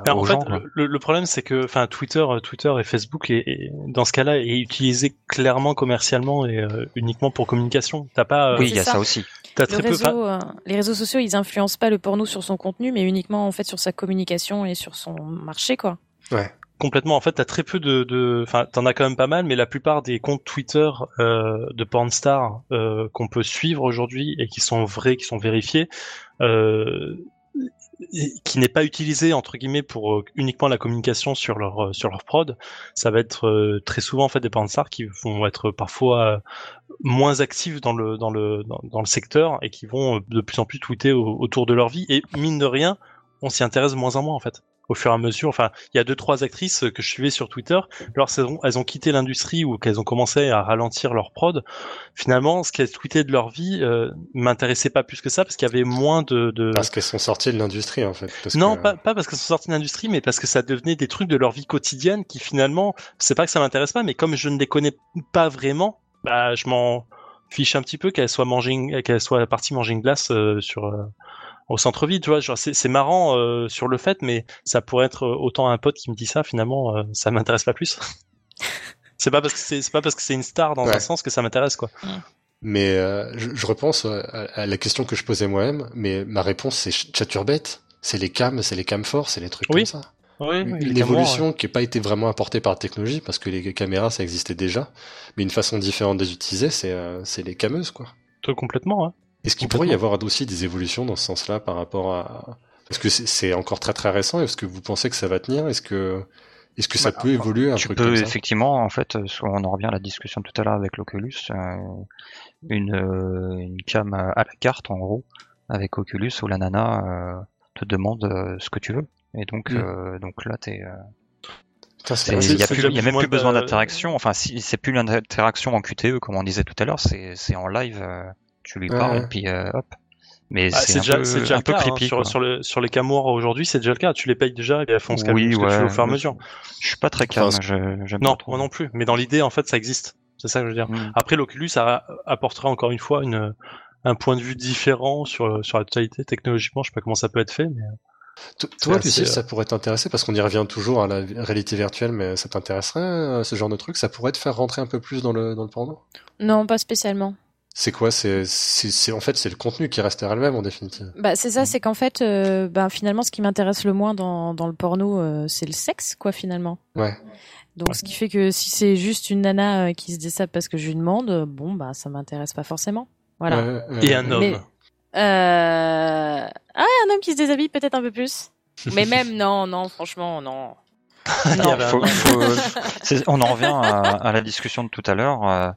Ben, en fait, gens. le, le problème c'est que, enfin, Twitter, Twitter et Facebook, est, est- dans ce cas-là, est utilisé clairement commercialement et euh, uniquement pour communication. T'as pas, euh, oui, il y a ça. ça, aussi. t'as Le très peu. réseau, euh, les réseaux sociaux, ils influencent pas le porno sur son contenu, mais uniquement en fait sur sa communication et sur son marché, quoi. Complètement. En fait, t'as très peu de, enfin, t'en as quand même pas mal, mais la plupart des comptes Twitter euh, de pornstar euh, qu'on peut suivre aujourd'hui et qui sont vrais, qui sont vérifiés, euh, qui n'est pas utilisé entre guillemets pour euh, uniquement la communication sur leur euh, sur leur prod, ça va être euh, très souvent en fait des pornstars qui vont être parfois moins actifs dans le dans le dans, le secteur et qui vont de plus en plus tweeter au- autour de leur vie et mine de rien, on s'y intéresse de moins en moins en fait. Au fur et à mesure. Enfin, il y a deux trois actrices que je suivais sur Twitter. Lorsqu'elles elles ont quitté l'industrie ou qu'elles ont commencé à ralentir leur prod, finalement, ce qu'elles tweetaient de leur vie euh, m'intéressait pas plus que ça parce qu'il y avait moins de. de... Parce qu'elles sont sorties de l'industrie en fait. Parce non, que... pas, pas parce qu'elles sont sorties de l'industrie, mais parce que ça devenait des trucs de leur vie quotidienne qui finalement, c'est pas que ça m'intéresse pas, mais comme je ne les connais pas vraiment, bah je m'en fiche un petit peu qu'elle soit mangée, qu'elle soit partie manger une glace euh, sur euh, au centre-ville, tu vois. Genre c'est, c'est marrant euh, sur le fait, mais ça pourrait être autant un pote qui me dit ça. Finalement, euh, ça m'intéresse pas plus. c'est pas parce que c'est, c'est pas parce que c'est une star dans Ouais. un sens que ça m'intéresse quoi. Mais euh, je, je repense à, à la question que je posais moi-même, mais ma réponse c'est ch- chaturbate, c'est les cams, c'est les cams forts, c'est les trucs Oui. comme ça. Oui, Une évolution qui n'a pas été vraiment apportée par la technologie, parce que les caméras ça existait déjà, mais une façon différente de les utiliser, c'est euh, c'est les cameuses quoi. Toi, complètement. Hein. Est-ce qu'il pourrait y avoir aussi des évolutions dans ce sens-là par rapport à... Est-ce que c'est encore très très récent Est-ce que vous pensez que ça va tenir? Est-ce que, est-ce que ça Bah, peut évoluer un tu truc peux comme ça? effectivement, en fait, euh, soit on en revient à la discussion tout à l'heure avec l'Oculus, euh, une, euh, une cam à la carte en gros, avec Oculus où la nana euh, te demande euh, ce que tu veux. Et donc, Mm. euh, donc là, t'es, euh, il y a, plus- y a même plus besoin d'interaction. Enfin, si c'est plus l'interaction en QTE comme on disait tout à l'heure, c'est c'est en live, euh, tu lui parles ouais. et puis euh, hop. Mais Ah, c'est déjà, peu, c'est déjà un le peu cas hein, creepy. sur, sur, le, sur les camours aujourd'hui, c'est déjà le cas. Tu les payes déjà et elles font ce qu'elles Oui, ce que tu ouais, veux au fur et à mesure. Je suis pas très Enfin, calme. je- Non, moi non plus. Mais dans l'idée, en fait, ça existe. C'est ça que je veux dire. Mm. Après, l'Oculus a- apportera encore une fois une, un point de vue différent sur, sur la totalité technologiquement. Je sais pas comment ça peut être fait, mais T- Toi, Lucille, euh, ça pourrait t'intéresser parce qu'on y revient toujours à la réalité virtuelle, mais ça t'intéresserait euh, ce genre de truc? Ça pourrait te faire rentrer un peu plus dans le dans le porno? Non, pas spécialement. C'est quoi C'est en fait c'est le contenu qui restera le même en définitive. Bah c'est ça, c'est qu'en fait, euh, bah, finalement, ce qui m'intéresse le moins dans, dans le porno, euh, c'est le sexe, quoi, finalement. Ouais. Donc, ce qui fait que si c'est juste une nana euh, qui se désape parce que je lui demande, bon, bah, ça m'intéresse pas forcément. Voilà. Et un homme. Mais- Euh... Ah, un homme qui se déshabille, peut-être un peu plus. Mais même, non, non, franchement, non. Non. Faut- faut- on en revient à, à la discussion de tout à l'heure. euh,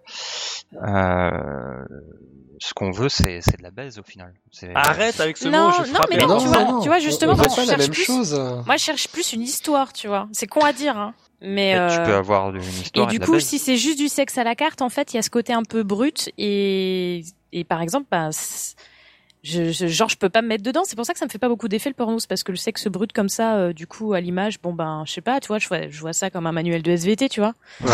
euh, ce qu'on veut, c'est de la baise au final. Arrête avec ce Non, mot, je non, mais non, tu vois- tu vois, justement, on, on moi, je cherche même plus- chose. Moi, je cherche plus une histoire, tu vois. C'est con à dire, hein. Mais, Tu euh, peux avoir une histoire et, du de la coup, baise. si c'est juste du sexe à la carte, en fait, il y a ce côté un peu brut et, et par exemple, bah, je, je, genre, je peux pas me mettre dedans. C'est pour ça que ça me fait pas beaucoup d'effet le porno. C'est parce que le sexe brut comme ça, euh, du coup, à l'image, bon ben, je sais pas, tu vois, je vois, je vois ça comme un manuel de SVT, tu vois.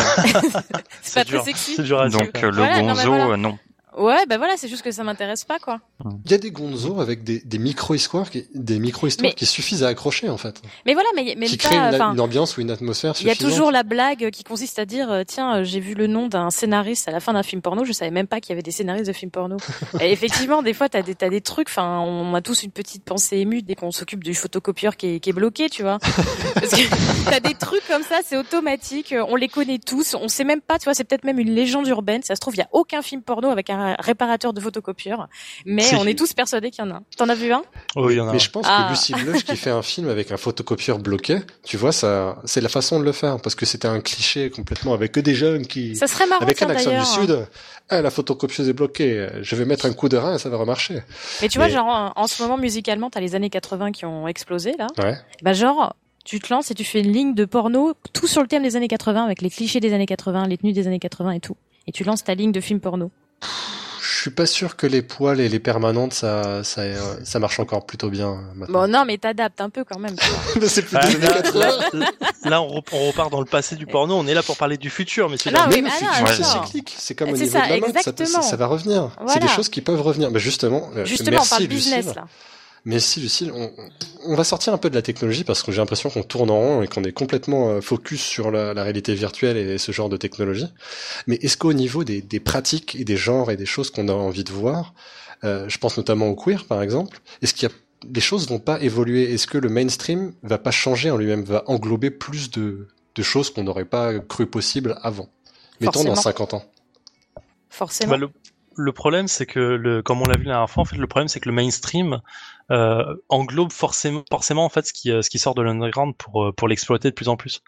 c'est pas dur. très sexy. Dur à. Donc euh, le Voilà, non, mais gonzo, voilà. euh, non. Ouais, ben voilà, c'est juste que ça m'intéresse pas, quoi. Il y a des gonzos avec des, des micro-histoires qui, des micro-histoires Mais- qui suffisent à accrocher, en fait. Mais voilà, mais même qui créent pas. une, enfin, une ambiance ou une atmosphère Il y a suffisante. toujours la blague qui consiste à dire euh, tiens euh, j'ai vu le nom d'un scénariste à la fin d'un film porno je savais même pas qu'il y avait des scénaristes de films porno et effectivement des fois t'as des t'as des trucs enfin on a tous une petite pensée émue dès qu'on s'occupe du photocopieur qui est, qui est bloqué tu vois parce que t'as des trucs comme ça c'est automatique on les connaît tous on sait même pas tu vois c'est peut-être même une légende urbaine ça se trouve il y a aucun film porno avec un réparateur de photocopieur mais on est tous persuadés qu'il y en a un. t'en as vu un? Oui, il y en a. Mais je pense Ah. que Lucie Blush qui fait un film avec un photocopieur bloqué, tu vois, ça, c'est la façon de le faire parce que c'était un cliché complètement avec que des jeunes qui, ça serait marrant avec ça un accent du sud, ah, la photocopieuse est bloquée, je vais mettre un coup de rein et ça va remarcher. mais tu vois Mais- genre en, en ce moment musicalement t'as les années 80 qui ont explosé là Ouais. Bah genre, tu te lances et tu fais une ligne de porno, tout sur le thème des années 80, avec les clichés des années 80, les tenues des années 80 et tout. Et tu lances ta ligne de film porno. Je suis pas sûr que les poils et les permanentes, ça, ça, ça marche encore plutôt bien euh, maintenant. Bon non, mais t'adaptes un peu quand même. c'est plus Ah, là, 80. là, là, on, rep- on repart dans le passé du porno. On est là pour parler du futur, oui, Mais le ah non, futur, c'est cyclique. C'est comme au C'est niveau ça, de la mode, ça, va revenir. C'est des choses qui peuvent revenir. Mais justement, euh, Justement, merci, on parle business là. Mais si, Lucille, on, on va sortir un peu de la technologie parce que j'ai l'impression qu'on tourne en rond et qu'on est complètement euh, focus sur la, la réalité virtuelle et ce genre de technologie. Mais est-ce qu'au niveau des, des pratiques et des genres et des choses qu'on a envie de voir, euh, je pense notamment au queer par exemple, est-ce qu'il y a les choses vont pas évoluer? Est-ce que le mainstream va pas changer en lui-même, va englober plus de, de choses qu'on n'aurait pas cru possible avant? Mettons dans Forcément. 50 ans. Forcément. Bah, le, le problème, c'est que, le, comme on l'a vu la dernière fois, en fait, le problème, c'est que le mainstream euh, englobe forcément, forcément en fait ce qui, euh, ce qui sort de l'underground pour, euh, pour l'exploiter de plus en plus.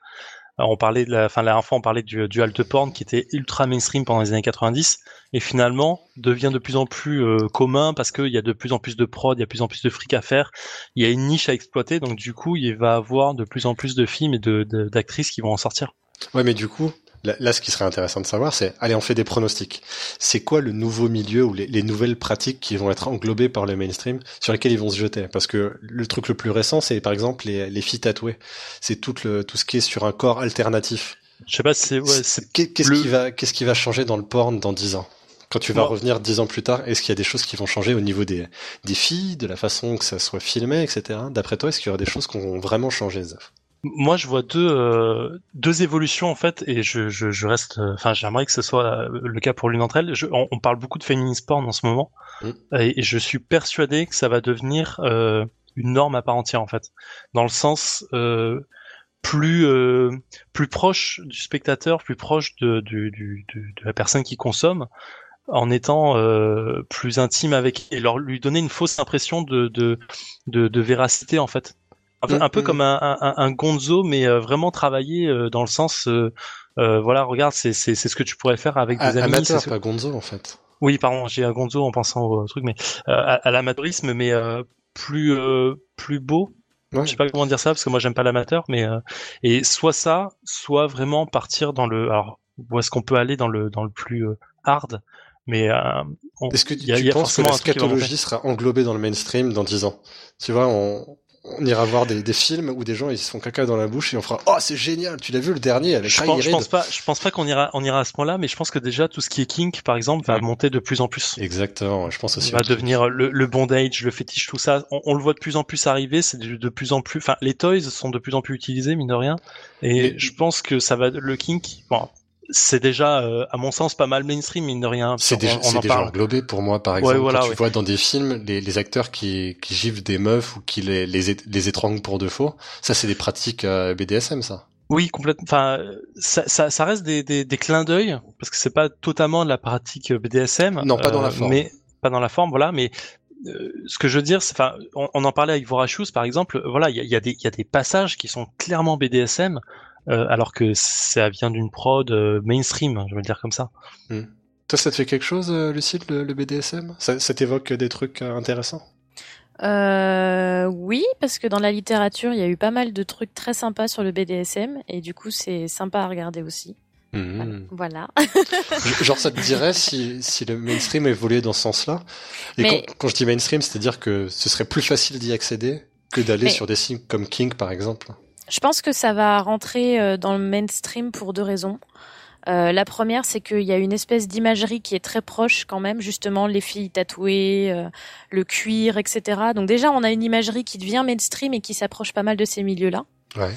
on parlait de la, enfin la dernière fois on parlait du, du halte porn qui était ultra mainstream pendant les années 90 et finalement devient de plus en plus euh, commun parce qu'il y a de plus en plus de prod, il y a de plus en plus de fric à faire, il y a une niche à exploiter donc du coup il va avoir de plus en plus de films et de d'actrices qui vont en sortir. Ouais mais du coup Là, ce qui serait intéressant de savoir, c'est, allez, on fait des pronostics. C'est quoi le nouveau milieu ou les, nouvelles pratiques qui vont être englobées par le mainstream sur lesquelles ils vont se jeter? Parce que le truc le plus récent, c'est par exemple les, les filles tatouées. C'est tout le tout ce qui est sur un corps alternatif. Je sais pas, c'est ouais, qu'est-ce qui va qu'est-ce qui va changer dans le porn dans dix ans? Quand tu vas revenir dix ans plus tard, est-ce qu'il y a des choses qui vont changer au niveau des, des filles, de la façon que ça soit filmé, etc. D'après toi, est-ce qu'il y aura des choses qui vont vraiment changer, Zaf moi, je vois deux euh, deux évolutions en fait, et je, je, je reste. Euh, enfin, j'aimerais que ce soit euh, le cas pour l'une d'entre elles. Je, on, parle beaucoup de féminisme porn en ce moment, mm. et, je suis persuadé que ça va devenir euh, une norme à part entière en fait, dans le sens euh, plus plus proche du spectateur, plus proche de, de, de, de la personne qui consomme, en étant plus intime avec et leur lui donner une fausse impression de de, de, de véracité en fait un, peu mm, comme mm. un, un, un, gonzo, mais euh, vraiment travaillé euh, dans le sens, euh, voilà, regarde, c'est c'est ce que tu pourrais faire avec des amis. Amateur, pas gonzo en fait. Oui, pardon, j'ai un gonzo en pensant au truc, mais à, à l'amateurisme, mais plus plus beau. Ouais. Je sais pas comment dire ça parce que moi j'aime pas l'amateur, mais et soit ça, soit vraiment partir dans le. Alors où est-ce qu'on peut aller dans le dans le plus hard mais est-ce que tu, y a, tu penses que la scatologie sera englobée dans le mainstream dans 10 ans? Tu vois, on, on ira voir des, des, films où des gens ils se font caca dans la bouche et on fera oh c'est génial tu l'as vu le dernier avec je pense, je pense pas je pense pas qu'on ira on ira à ce point-là mais je pense que déjà tout ce qui est kink par exemple va monter de plus en plus. Exactement je pense aussi. Va devenir le, le, bondage le fétiche tout ça. On, on, le voit de plus en plus arriver c'est de, plus en plus enfin les toys sont de plus en plus utilisés mine de rien. Et je pense que ça va le kink bon c'est déjà, euh, à mon sens, pas mal mainstream, mine de rien. C'est déjà, on, déjà englobé pour moi, par exemple. quand tu vois dans des films les, les acteurs qui, qui giflent des meufs ou qui les, les, les étranglent pour de faux, ça c'est des pratiques euh, BDSM, ça. Oui, complètement. Enfin, ça, ça, ça reste des, des, des clins d'œil parce que c'est pas totalement de la pratique BDSM. Non, pas dans la euh, forme. Mais pas dans la forme, voilà. Mais ce que je veux dire, c'est, enfin, on, on, en parlait avec Vorachus, par exemple. Voilà, il y a, y, a des, y a des passages qui sont clairement BDSM euh, alors que ça vient d'une prod euh, mainstream, je veux le dire comme ça. Hmm. Toi, ça te fait quelque chose, euh, Lucille, le, le BDSM ça, ça t'évoque des trucs intéressants? Euh, oui, parce que dans la littérature, il y a eu pas mal de trucs très sympas sur le BDSM, et du coup, c'est sympa à regarder aussi. Hmm. Voilà. Genre, ça te dirait si, si le mainstream évoluait dans ce sens-là? Et quand, quand, je dis mainstream, c'est-à-dire que ce serait plus facile d'y accéder que d'aller sur des signes comme King, par exemple je pense que ça va rentrer euh, dans le mainstream pour deux raisons. Euh, la première, c'est qu'il y a une espèce d'imagerie qui est très proche quand même, justement, les filles tatouées, euh, le cuir, etc. Donc déjà, on a une imagerie qui devient mainstream et qui s'approche pas mal de ces milieux-là. Ouais.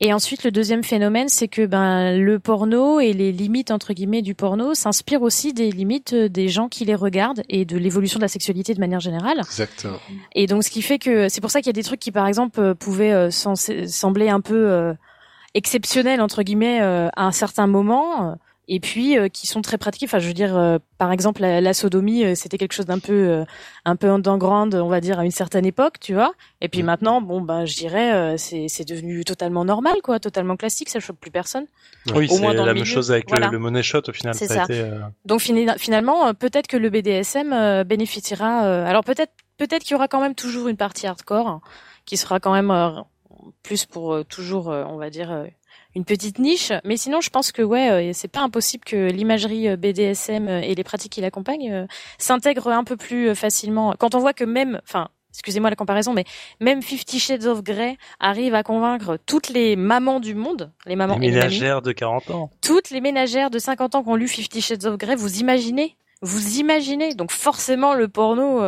Et ensuite, le deuxième phénomène, c'est que ben le porno et les limites entre guillemets du porno s'inspirent aussi des limites euh, des gens qui les regardent et de l'évolution de la sexualité de manière générale. Exactement. Et donc, ce qui fait que c'est pour ça qu'il y a des trucs qui, par exemple, euh, pouvaient euh, sembler un peu exceptionnels entre guillemets à un certain moment et puis euh, qui sont très pratiqués. Enfin, je veux dire, euh, par exemple, la, sodomie, euh, c'était quelque chose d'un peu, un peu underground, on va dire, à une certaine époque, tu vois. Et puis mm. maintenant, bon, ben, je dirais, c'est, c'est devenu totalement normal, quoi, totalement classique. Ça choque plus personne. Oui, c'est la même chose avec le, money shot au final. C'est ça. Donc finalement, peut-être que le BDSM bénéficiera. alors peut-être, peut-être qu'il y aura quand même toujours une partie hardcore hein, qui sera quand même plus pour toujours, on va dire une petite niche. Mais sinon, je pense que ouais, euh, c'est pas impossible que l'imagerie euh, BDSM euh, et les pratiques qui l'accompagnent s'intègrent un peu plus facilement. Quand on voit que même, enfin, excusez-moi la comparaison, mais même Fifty Shades of Grey arrive à convaincre toutes les mamans du monde, les mamans les ménagères de 40 ans, toutes les ménagères de 50 ans qui ont lu Fifty Shades of Grey, vous imaginez vous imaginez donc forcément le porno,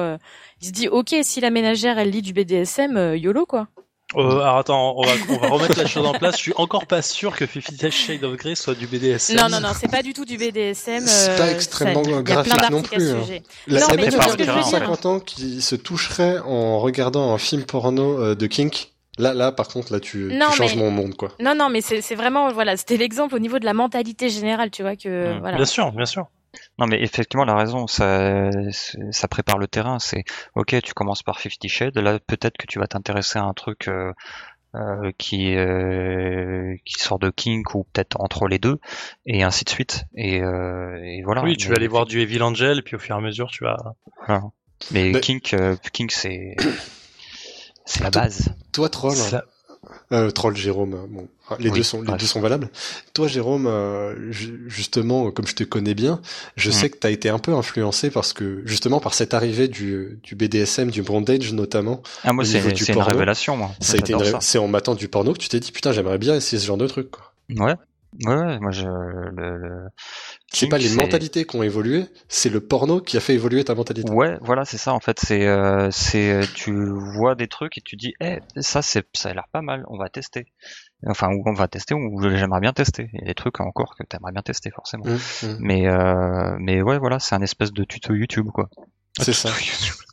il se dit ok si la ménagère elle lit du BDSM, yolo quoi. Euh, alors attends, on va, on va remettre la chose en place. Je suis encore pas sûr que Fifty Shades of Grey soit du BDSM. Non, non, non, c'est pas du tout du BDSM. C'est pas euh, extrêmement graphique non plus. Hein. La, non, mais de 50 ans qui se toucherait en regardant un film porno euh, de kink. Là, là, par contre, là, tu, tu changes mon monde, quoi. Non, non, mais c'est vraiment, voilà, c'était l'exemple au niveau de la mentalité générale, tu vois que, mmh. voilà. Bien sûr, bien sûr. Non, mais effectivement, la raison, ça, ça prépare le terrain. C'est ok, tu commences par Fifty Shades. Là, peut-être que tu vas t'intéresser à un truc euh, euh, qui euh, qui sort de Kink ou peut-être entre les deux et ainsi de suite et, euh, et voilà. Oui, tu vas aller voir du Evil Angel et puis au fur et à mesure tu vas. Voilà. Mais, Mais- Kink, euh, Kink c'est c'est la base. Toi, Troll, euh, Troll, Jérôme, bon, les Oui, deux sont les bref. deux sont valables. Toi, Jérôme, euh, ju- justement, comme je te connais bien, je Mm. sais que tu as été un peu influencé parce que justement par cette arrivée du, du BDSM, du bondage notamment, Ah moi c'est une révélation moi. ça a été c'est en matant du porno que tu t'es dit putain j'aimerais bien essayer ce genre de truc. Quoi. Ouais. Ouais, ouais, moi je le, le... C'est pas les mentalités qui ont évolué, c'est le porno qui a fait évoluer ta mentalité. Ouais, voilà, c'est ça en fait. C'est, euh, c'est, euh, tu vois des trucs et tu dis, eh, ça, c'est, ça a l'air pas mal. On va tester. Enfin, ou on va tester, ou j'aimerais bien tester. Il y a des trucs encore que t'aimerais bien tester forcément. Hum, hum. Mais, euh, mais ouais, voilà, c'est un espèce de tuto YouTube quoi. C'est ça.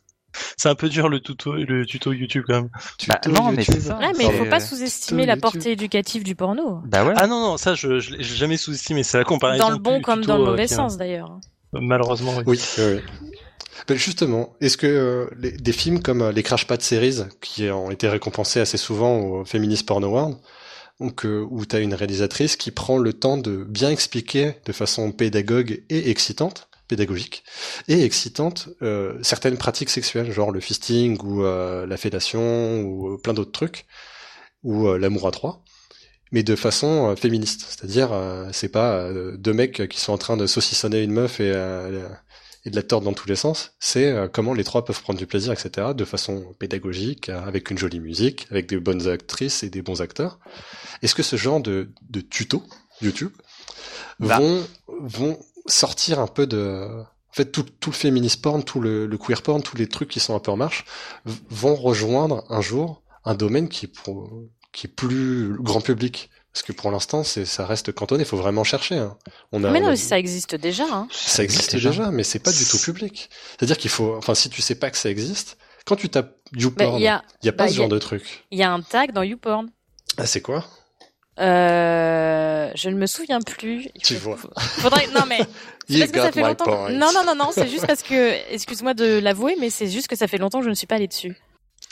C'est un peu dur le tuto, le tuto YouTube quand même. Bah, Tuto non, mais c'est ça. Ouais, mais il faut pas sous-estimer la YouTube. portée éducative du porno. Bah ouais. Ah non non, ça je je l'ai jamais sous-estimé. C'est la comparaison. Dans le bon comme tuto, dans le euh, mauvais sens d'ailleurs. Malheureusement. Oui. Ben justement, est-ce que euh, les- des films comme euh, les Crash Pad Series, qui ont été récompensés assez souvent au Feminist Porn Award, donc, euh, où tu as une réalisatrice qui prend le temps de bien expliquer de façon pédagogue et excitante, pédagogique, et excitante euh, certaines pratiques sexuelles, genre le fisting ou euh, la fellation ou euh, plein d'autres trucs, ou euh, l'amour à trois, mais de façon euh, féministe. C'est-à-dire, euh, c'est pas deux mecs qui sont en train de saucissonner une meuf et, euh, et de la tordre dans tous les sens. C'est euh, comment les trois peuvent prendre du plaisir, etc., de façon pédagogique, avec une jolie musique, avec des bonnes actrices et des bons acteurs. Est-ce que ce genre de, de tutos YouTube Bah. vont, vont sortir un peu de... En fait, tout, tout le féministe porn, tout le, le queer porn, tous les trucs qui sont un peu en marche, vont rejoindre un jour un domaine qui est, pour- qui est plus grand public. Parce que pour l'instant, c'est, ça reste cantonné. Il faut vraiment chercher. hein. On a, Mais on non, a- ça existe déjà. Hein. ça existe déjà, mais c'est pas du tout public. C'est-à-dire qu'il faut, enfin, si tu sais pas que ça existe, quand tu tapes Bah, YouPorn, Il il y, a, y a pas bah, ce y a- genre de truc. il y a un tag dans YouPorn. Ah, c'est quoi? Euh, je ne me souviens plus. Il Tu faut- vois. Faudrait, non mais c'est parce que ça fait longtemps. point. Non non non non, c'est juste parce que, excuse-moi de l'avouer, mais c'est juste que ça fait longtemps que je ne suis pas allée dessus.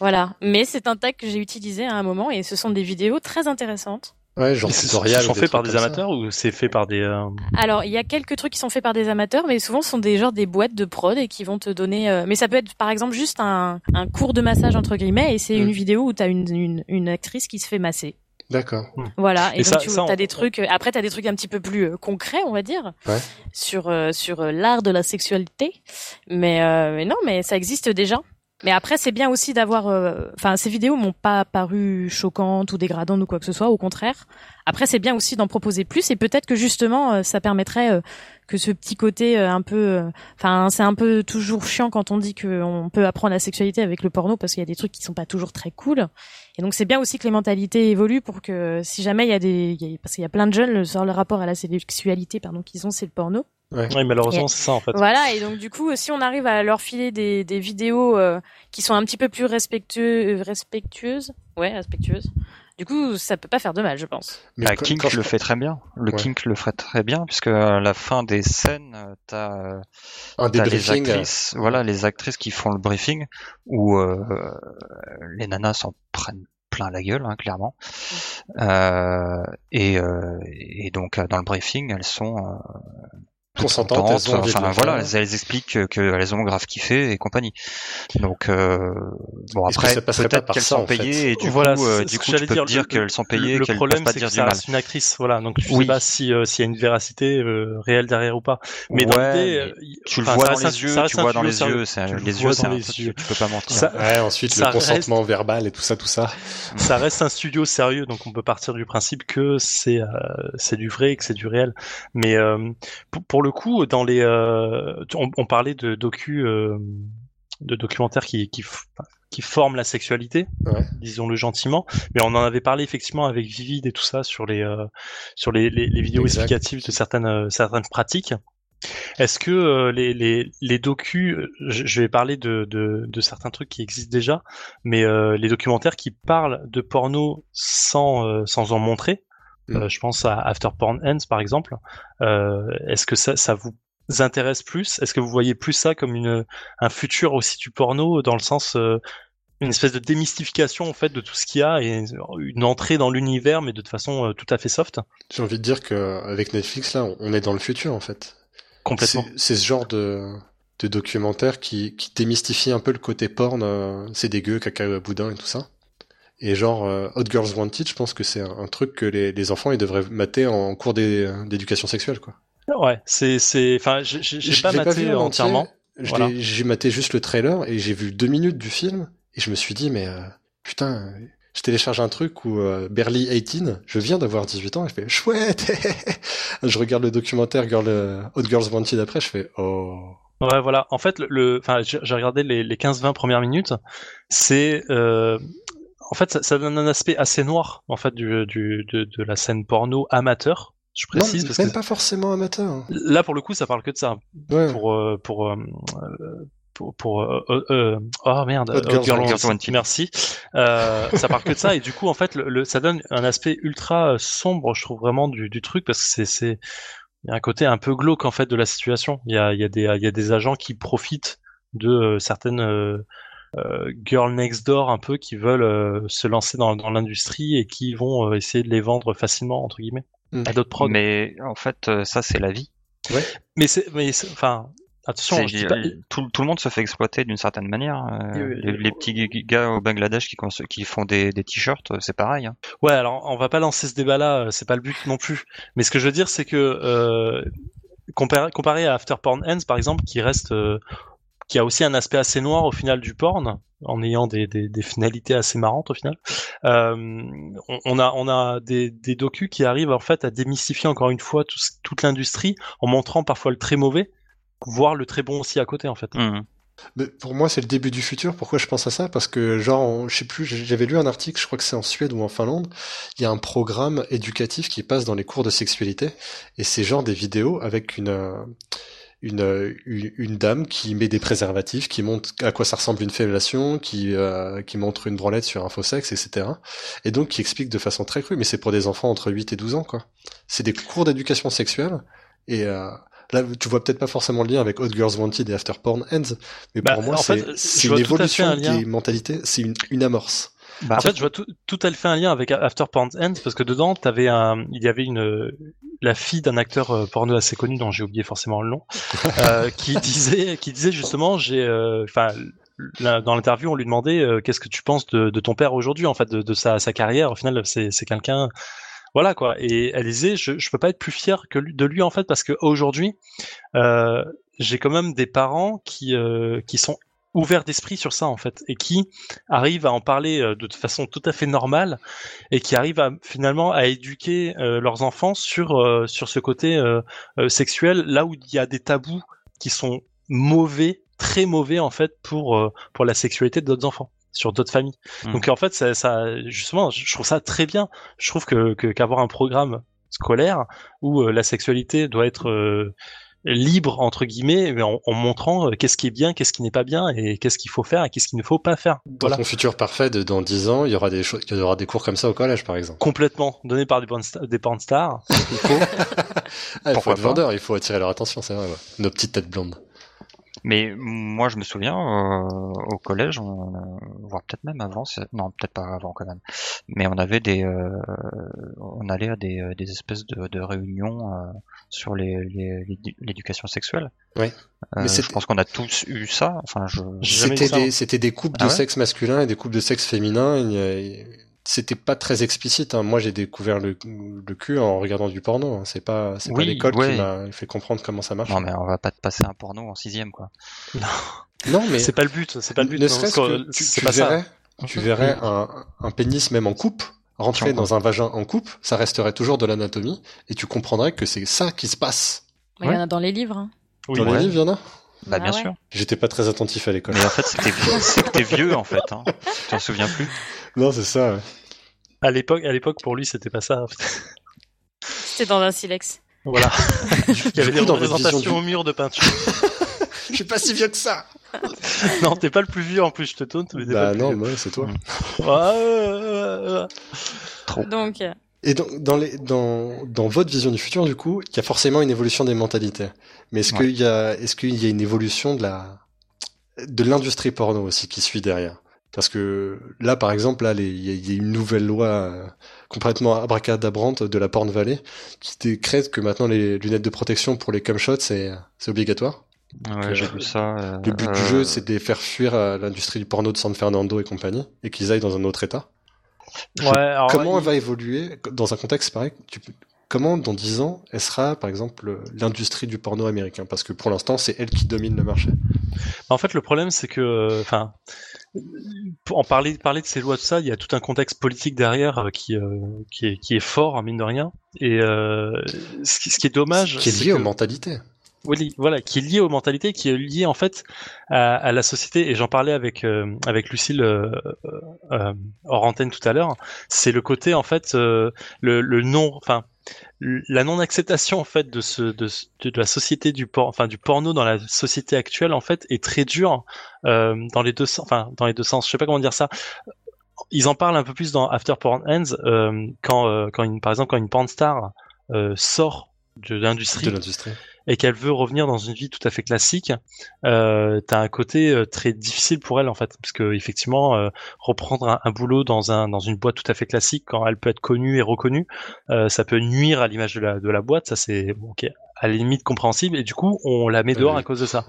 Voilà. Mais c'est un tag que j'ai utilisé à un moment et ce sont des vidéos très intéressantes. Ouais, genre C'est tutoriel. sont faits par des ça. amateurs ou c'est fait par des. euh, Alors, il y a quelques trucs qui sont faits par des amateurs, mais souvent ce sont des genres des boîtes de prod et qui vont te donner. euh, Mais ça peut être par exemple juste un, un cours de massage entre guillemets, et c'est Mm. une vidéo où t'as une, une une actrice qui se fait masser. D'accord. Voilà. Et, Et donc ça- tu ça, as on- des trucs. euh, Après, t'as des trucs un petit peu plus euh, concrets, on va dire, Ouais. sur euh, sur l'art de la sexualité. Mais, euh, mais non, mais ça existe déjà. Mais après, c'est bien aussi d'avoir. euh, Enfin, ces vidéos m'ont pas paru choquantes ou dégradantes ou quoi que ce soit. Au contraire. Après, c'est bien aussi d'en proposer plus et peut-être que justement, euh, ça permettrait euh, que ce petit côté euh, un peu. euh, Enfin, c'est un peu toujours chiant quand on dit qu'on peut apprendre la sexualité avec le porno parce qu'il y a des trucs qui sont pas toujours très cool. Et donc, c'est bien aussi que les mentalités évoluent pour que si jamais il y a des, il y a- parce qu'il y a plein de jeunes, le, sur le rapport à la sexualité, pardon, qu'ils ont, c'est le porno. Ouais. Oui, malheureusement, c'est ça en fait. Voilà, et donc du coup, si on arrive à leur filer des, des vidéos euh, qui sont un petit peu plus respectueux, respectueuses, ouais, respectueuses, du coup, ça peut pas faire de mal, je pense. Mais Bah, Kink le fait très bien. Le Ouais. Kink le ferait très bien puisque à la fin des scènes, euh, t'as euh, un t'as les euh, actrices, voilà, les actrices qui font le briefing où euh, les nanas s'en prennent plein la gueule, hein, clairement. Euh, et, euh, et donc euh, dans le briefing, elles sont euh, Consentantes, elles ont enfin voilà, elles, elles expliquent qu'elles ont grave kiffé et compagnie. Donc euh, bon après pas peut-être qu'elles sont en fait payées et du Voilà, coup, euh, c'est du coup tu peux dire, dire le- qu'elles sont payées et le qu'elles problème, peuvent pas c'est dire que du ça mal. reste une actrice, voilà. Donc tu sais Oui. pas si euh, s'il y a une véracité euh, réelle derrière ou pas. Mais dans Ouais, l'idée, y- tu le vois dans les yeux, tu vois dans les yeux, c'est les yeux, c'est dans tu peux pas mentir. Ensuite le consentement verbal et tout ça, tout ça. ça reste un studio sérieux, donc on peut partir du principe que c'est c'est du vrai, que c'est du réel. Mais pour, pour le coup, dans les, euh, on, on parlait de docu, euh, de documentaires qui qui, qui forment la sexualité, Ouais. disons-le gentiment. Mais on en avait parlé effectivement avec Vivid et tout ça sur les euh, sur les, les, les vidéos Exact. explicatives de certaines certaines pratiques. Est-ce que euh, les, les, les docus, je, je vais parler de, de, de certains trucs qui existent déjà, mais euh, les documentaires qui parlent de porno sans, euh, sans en montrer, Mm. euh, je pense à After Porn Ends par exemple, euh, est-ce que ça, ça vous intéresse plus? Est-ce que vous voyez plus ça comme une, un futur aussi du porno dans le sens euh, une espèce de démystification en fait de tout ce qu'il y a et une entrée dans l'univers, mais de façon euh, tout à fait soft? J'ai envie de dire que avec Netflix là, on est dans le futur en fait. Complètement. C'est ce genre de de documentaire qui, qui démystifie un peu le côté porn, c'est dégueu, caca boudin et tout ça. Et genre euh, Hot Girls Wanted, je pense que c'est un, truc que les, les enfants ils devraient mater en cours d'éducation sexuelle quoi. Ouais, c'est c'est enfin j'ai pas maté entièrement. J'ai maté juste le trailer et j'ai vu deux minutes du film et je me suis dit mais euh, putain, je télécharge un truc où euh, Barely 18, je viens d'avoir 18 ans et je fais chouette. je regarde le documentaire Girl, Hot Girls Wanted après, je fais oh. Ouais, voilà. En fait, le, enfin, j'ai regardé les, les 15-20 premières minutes. C'est, euh, en fait, ça, ça, donne un aspect assez noir, en fait, du, du de, de, la scène porno amateur. Je précise non, parce même que pas forcément amateur. Hein. Là, pour le coup, ça parle que de ça. Ouais. Pour, euh, pour, euh, pour, pour euh, euh, oh merde, Hot Girl merci. Euh, ça parle que de ça et du coup, en fait, le, le, ça donne un aspect ultra sombre, je trouve vraiment du, du truc parce que c'est, c'est, il y a un côté un peu glauque en fait de la situation. Il y a, il y a des, il y a des agents qui profitent de certaines girl next door un peu qui veulent euh, se lancer dans, dans l'industrie et qui vont euh, essayer de les vendre facilement entre guillemets Mm. à d'autres prod. Mais en fait, euh, ça c'est la vie. Mais c'est, mais c'est- enfin, attention, je dis pas- tout, tout le monde se fait exploiter d'une certaine manière. euh, Oui, oui, les, oui. les petits gars au Bangladesh qui, cons- qui font des, des t-shirts, euh, c'est pareil. Hein. Ouais, alors on va pas lancer ce débat-là, euh, c'est pas le but non plus. Mais ce que je veux dire, c'est que euh, comparé, comparé à After Porn Ends, par exemple, qui reste, euh, qui a aussi un aspect assez noir au final du porn, en ayant des, des, des finalités assez marrantes au final. Euh, on, on a on a des, des docus qui arrivent en fait à démystifier encore une fois tout toute l'industrie en montrant parfois le très mauvais, voire le très bon aussi à côté en fait. Mhm. Mais pour moi, c'est le début du futur. Pourquoi je pense à ça? Parce que, genre, on- je sais plus, j'avais lu un article, je crois que c'est en Suède ou en Finlande, il y a un programme éducatif qui passe dans les cours de sexualité, et c'est genre des vidéos avec une, euh, une, une, une dame qui met des préservatifs, qui montre à quoi ça ressemble une fellation, qui, euh, qui montre une branlette sur un faux sexe, etc. Et donc qui explique de façon très crue, mais c'est pour des enfants entre 8 et 12 ans, quoi. C'est des cours d'éducation sexuelle, et euh, là, tu vois peut-être pas forcément le lien avec Hot Girls Wanted et After Porn Ends, mais Bah, pour moi, en c'est une évolution des mentalités, c'est une, une amorce. Bah, En fait, je vois tout, tout à fait un lien avec After Porn Ends parce que dedans, un, il y avait une, la fille d'un acteur euh, porno assez connu dont j'ai oublié forcément le nom, euh, qui disait, qui disait justement, j'ai, euh, enfin, dans l'interview, on lui demandait euh, qu'est-ce que tu penses de, de ton père aujourd'hui, en fait, de, de sa, sa carrière. Au final, c'est, c'est quelqu'un, voilà quoi. Et elle disait, je, je peux pas être plus fier que lui, de lui en fait parce que aujourd'hui, euh, j'ai quand même des parents qui, euh, qui sont ouverts d'esprit sur ça en fait et qui arrivent à en parler euh, de façon tout à fait normale et qui arrivent à finalement à éduquer euh, leurs enfants sur euh, sur ce côté euh, euh, sexuel là où il y a des tabous qui sont mauvais très mauvais en fait pour euh, pour la sexualité d'autres enfants sur d'autres familles Mhm. donc en fait ça, ça justement je trouve ça très bien je trouve que qu'avoir un programme scolaire où euh, la sexualité doit être euh, libre entre guillemets mais en, en montrant euh, qu'est-ce qui est bien qu'est-ce qui n'est pas bien et qu'est-ce qu'il faut faire et qu'est-ce qu'il ne faut pas faire Dans voilà ton futur parfait de dans 10 ans, il y aura des choses, il y aura des cours comme ça au collège, par exemple. complètement donné par des porn des porn stars il faut Ah, il faut Pourquoi être vendeur, il faut attirer leur attention, c'est vrai, ouais. Nos petites têtes blondes. Mais moi, je me souviens euh, au collège, on, voire peut-être même avant, non, peut-être pas avant quand même. Mais on avait des, euh, on allait à des, euh, des espèces de, de réunions euh, sur les, les- l'éducation sexuelle. Ouais. Euh, Mais je pense qu'on a tous eu ça. Enfin, je. C'était hein. des, c'était des couples Ah de ouais? sexe masculin et des couples de sexe féminin. C'était pas très explicite. hein. Moi, j'ai découvert le, le cul en regardant du porno. hein. C'est pas, c'est pas Oui, l'école ouais. qui m'a fait comprendre comment ça marche. Non, mais on va pas te passer un porno en sixième, quoi. Non, mais c'est pas le but c'est pas le but ne non, serait-ce parce que que tu, c'est tu pas ça verrais, tu verrais un, un pénis même en coupe rentrer dans un vagin en coupe, ça resterait toujours de l'anatomie et tu comprendrais que c'est ça qui se passe. Il y en a dans les livres. hein. Oui, Dans ouais. les livres, il y en a Bah, Ah bien ouais. sûr. J'étais pas très attentif à l'école. Mais en fait, c'était vieux, c'était vieux, en fait. Hein. Tu t'en souviens plus? Non, c'est ça. ouais. à l'époque à l'époque pour lui c'était pas ça C'était dans un silex. voilà il y avait des représentations du- au mur de peinture Je suis pas si vieux que ça. non t'es pas le plus vieux en plus je te taunte mais Bah non, moi, c'est toi. vieux. Ouais, ouais, ouais, ouais. Donc, euh, Et dans, dans, les, dans, dans votre vision du futur, du coup, il y a forcément une évolution des mentalités. Mais est-ce Ouais. qu'il y a, est-ce qu'il y a une évolution de la, de l'industrie porno aussi qui suit derrière? Parce que là, par exemple, là, il y, a une nouvelle loi euh, complètement abracadabrante de la Porn Valley qui décrète que maintenant les lunettes de protection pour les cum shots, c'est obligatoire. Ouais, j'ai vu ça. Euh, le but du jeu, c'est de faire fuir l'industrie du porno de San Fernando et compagnie, et qu'ils aillent dans un autre état. Ouais, comment elle va évoluer dans un contexte pareil tu, Comment, dans 10 ans, elle sera, par exemple, l'industrie du porno américain? Parce que pour l'instant, c'est elle qui domine le marché. En fait, le problème, c'est que, enfin, en parler, parler de ces lois de ça, il y a tout un contexte politique derrière euh, qui, euh, qui, est, qui est fort, mine de rien. Et euh, ce, qui, ce, qui, est dommage, qui est lié aux mentalités. Oui, voilà, qui est lié aux mentalités, qui est lié en fait à, à la société. Et j'en parlais avec euh, avec Lucille hors antenne tout à l'heure. C'est le côté en fait le, le non, enfin la non-acceptation en fait de ce de, de, la société du por enfin du porno dans la société actuelle en fait est très dure euh, dans les deux sens enfin dans les deux sens. Je sais pas comment dire ça. Ils en parlent un peu plus dans After Porn Ends euh, quand euh, quand une, par exemple quand une porn star euh, sort de l'industrie et qu'elle veut revenir dans une vie tout à fait classique, euh, t'as un côté euh, très difficile pour elle en fait, parce que effectivement euh, reprendre un, boulot dans un dans une boîte tout à fait classique quand elle peut être connue et reconnue, euh, ça peut nuire à l'image de la de la boîte, ça c'est bon, ok, à la limite compréhensible et du coup on la met dehors à cause de ça.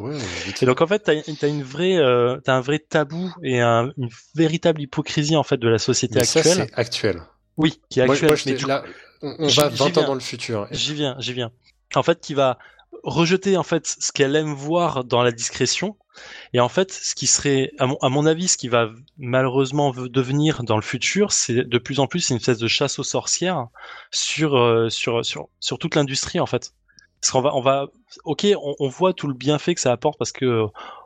et donc en fait t'as as une vraie euh, t'as un vrai tabou et un, une véritable hypocrisie en fait de la société actuelle. Ça c'est actuel. Oui, qui est actuel. on, va 20 ans dans le futur. J'y viens, j'y viens. En fait, qui va rejeter en fait ce qu'elle aime voir dans la discrétion. Et en fait ce qui serait à mon, avis ce qui va malheureusement devenir dans le futur c'est de plus en plus une espèce de chasse aux sorcières sur euh, sur sur sur toute l'industrie en fait. Parce qu'on va on va ok on, voit tout le bienfait que ça apporte parce que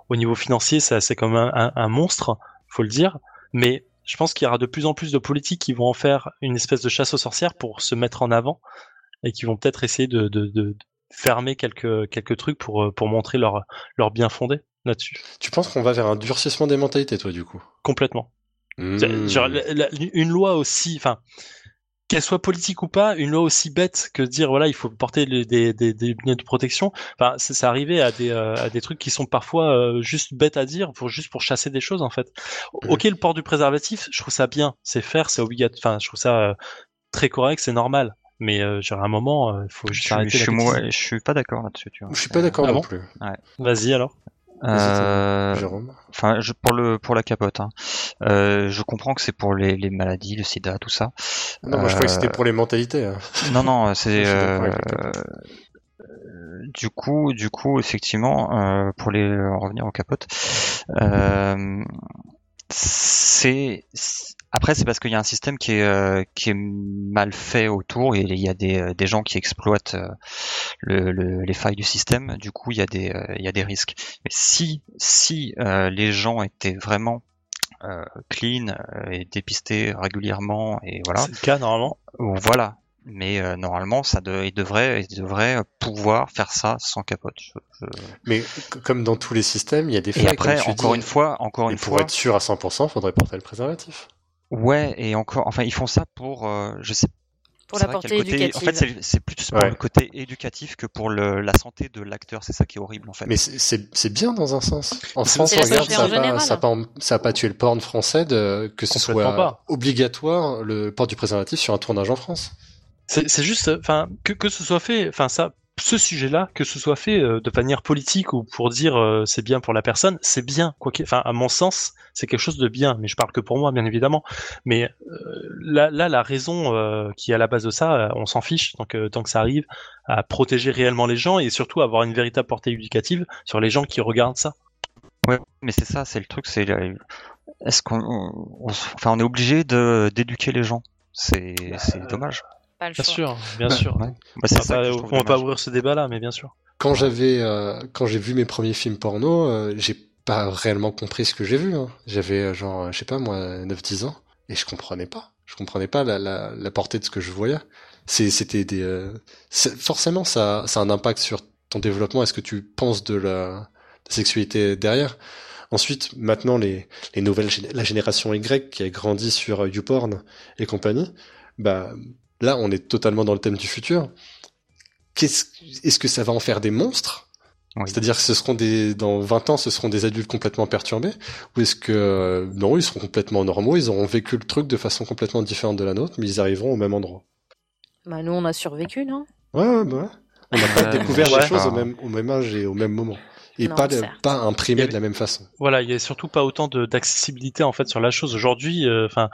au niveau financier ça c'est comme un, un, un monstre faut le dire. Mais je pense qu'il y aura de plus en plus de politiques qui vont en faire une espèce de chasse aux sorcières pour se mettre en avant et qui vont peut-être essayer de, de, de, fermer quelques quelques trucs pour euh, pour montrer leur leur bien fondé là-dessus. Tu penses qu'on va vers un durcissement des mentalités, toi, du coup? Complètement. Mmh. une loi aussi, enfin, qu'elle soit politique ou pas, une loi aussi bête que dire voilà, il faut porter des, des, des lunettes de protection. Enfin, c'est arrivé à des euh, à des trucs qui sont parfois euh, juste bêtes à dire, pour juste pour chasser des choses en fait. Mmh. Ok, le port du préservatif, je trouve ça bien, c'est faire, c'est obligatoire. Enfin, je trouve ça très correct, c'est normal mais euh, genre à un moment, il euh, faut juste je, arrêter. Je, suis pas d'accord là-dessus. Je suis pas d'accord ah non plus. Ouais. Vas-y alors. Euh, enfin, je, pour le pour la capote, hein. euh, je comprends que c'est pour les, les, maladies, le SIDA, tout ça. Non, moi je croyais que c'était pour les mentalités. Hein. Non, non, c'est du coup, du coup, effectivement, pour les revenir aux capotes, c'est après, c'est parce qu'il y a un système qui est, euh, qui est mal fait autour et il y a des, euh, des gens qui exploitent euh, le, le, les failles du système. Du coup, il y a des, il y a des risques. Mais si, si les gens étaient vraiment clean et dépistés régulièrement et voilà. C'est le cas normalement. Voilà, mais euh, normalement, ça de, il devrait, il devrait pouvoir faire ça sans capote. Je, Mais comme dans tous les systèmes, il y a des failles. Et après, encore une fois, encore une fois, pour être sûr à 100%, faudrait porter le préservatif. Ouais, et encore, enfin, ils font ça pour, euh, je sais. Pour la portée éducative. En fait, c'est plus pour le côté éducatif que pour le, la santé de l'acteur. C'est ça qui est horrible, en fait. Mais c'est bien dans un sens. En France, regarde, ça n'a pas, pas, ça a pas tué le porn français de, que ce soit obligatoire le port du préservatif sur un tournage en France. C'est juste, enfin, que, que ce soit fait, enfin, ça, ce sujet-là, que ce soit fait euh, de manière politique ou pour dire euh, c'est bien pour la personne, c'est bien. Quoi enfin, à mon sens, c'est quelque chose de bien. Mais je parle que pour moi, bien évidemment. Mais euh, là, là, la raison qui est à la base de ça, on s'en fiche tant que tant que ça arrive à protéger réellement les gens et surtout avoir une véritable portée éducative sur les gens qui regardent ça. Ouais, mais c'est ça, c'est le truc, c'est est-ce qu'on, enfin, on est obligé de d'éduquer les gens. C'est bien sûr, bien sûr. Bah, on va pas ouvrir ce débat-là, mais bien sûr. Quand j'avais, euh, quand j'ai vu mes premiers films porno, euh, j'ai pas réellement compris ce que j'ai vu. Hein. J'avais euh, genre, je sais pas moi, 9-10 ans, et je comprenais pas. Je comprenais pas la, la, la portée de ce que je voyais. C'était des, forcément ça, ça a un impact sur ton développement. Est-ce que tu penses de la, sexualité derrière? Ensuite, maintenant, les, les nouvelles, la génération Y qui a grandi sur YouPorn et compagnie, bah, Là, on est totalement dans le thème du futur. Est-ce que ça va en faire des monstres? C'est-à-dire que ce seront des, dans 20 ans, ce seront des adultes complètement perturbés, ou est-ce que, euh, non, ils seront complètement normaux, ils auront vécu le truc de façon complètement différente de la nôtre, mais ils arriveront au même endroit? Bah, nous, on a survécu, non? Ouais, ouais, bah ouais. On n'a pas découvert les choses au même, au même âge et au même moment. Et pas, de, pas imprimé de la même façon. Voilà, il y a surtout pas autant d'accessibilité en fait sur la chose. Aujourd'hui, euh, enfin,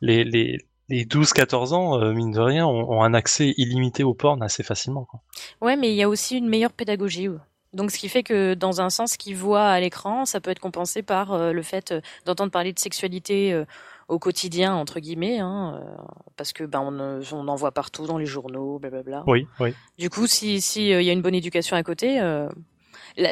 les, les, les 12-14 ans, euh, mine de rien, ont, ont, un accès illimité au porn assez facilement. Quoi. Ouais, mais il y a aussi une meilleure pédagogie. Donc, ce qui fait que, dans un sens, qu'ils voient à l'écran, ça peut être compensé par euh, le fait d'entendre parler de sexualité au quotidien entre guillemets, hein, parce que ben on, on, en voit partout dans les journaux, blablabla. Oui, oui. Du coup, si si il y a une bonne éducation à côté,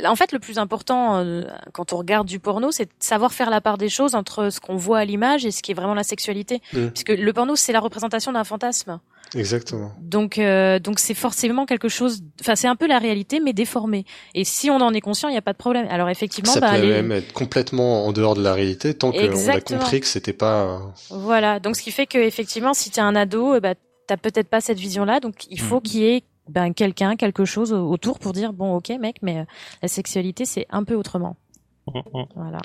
en fait, le plus important euh, quand on regarde du porno, c'est de savoir faire la part des choses entre ce qu'on voit à l'image et ce qui est vraiment la sexualité. Mmh. Puisque le porno, c'est la représentation d'un fantasme. Exactement. Donc, euh, donc c'est forcément quelque chose. Enfin, c'est un peu la réalité, mais déformée. Et si on en est conscient, il n'y a pas de problème. Alors effectivement, ça bah, peut même être complètement en dehors de la réalité tant qu'on a compris que c'était pas. Voilà. Donc, ce qui fait que effectivement, si tu es un ado, eh bah, t'as peut-être pas cette vision-là. Donc, il faut mmh. qu'il y ait ben quelqu'un, quelque chose autour pour dire bon ok mec, mais euh, la sexualité c'est un peu autrement. Voilà.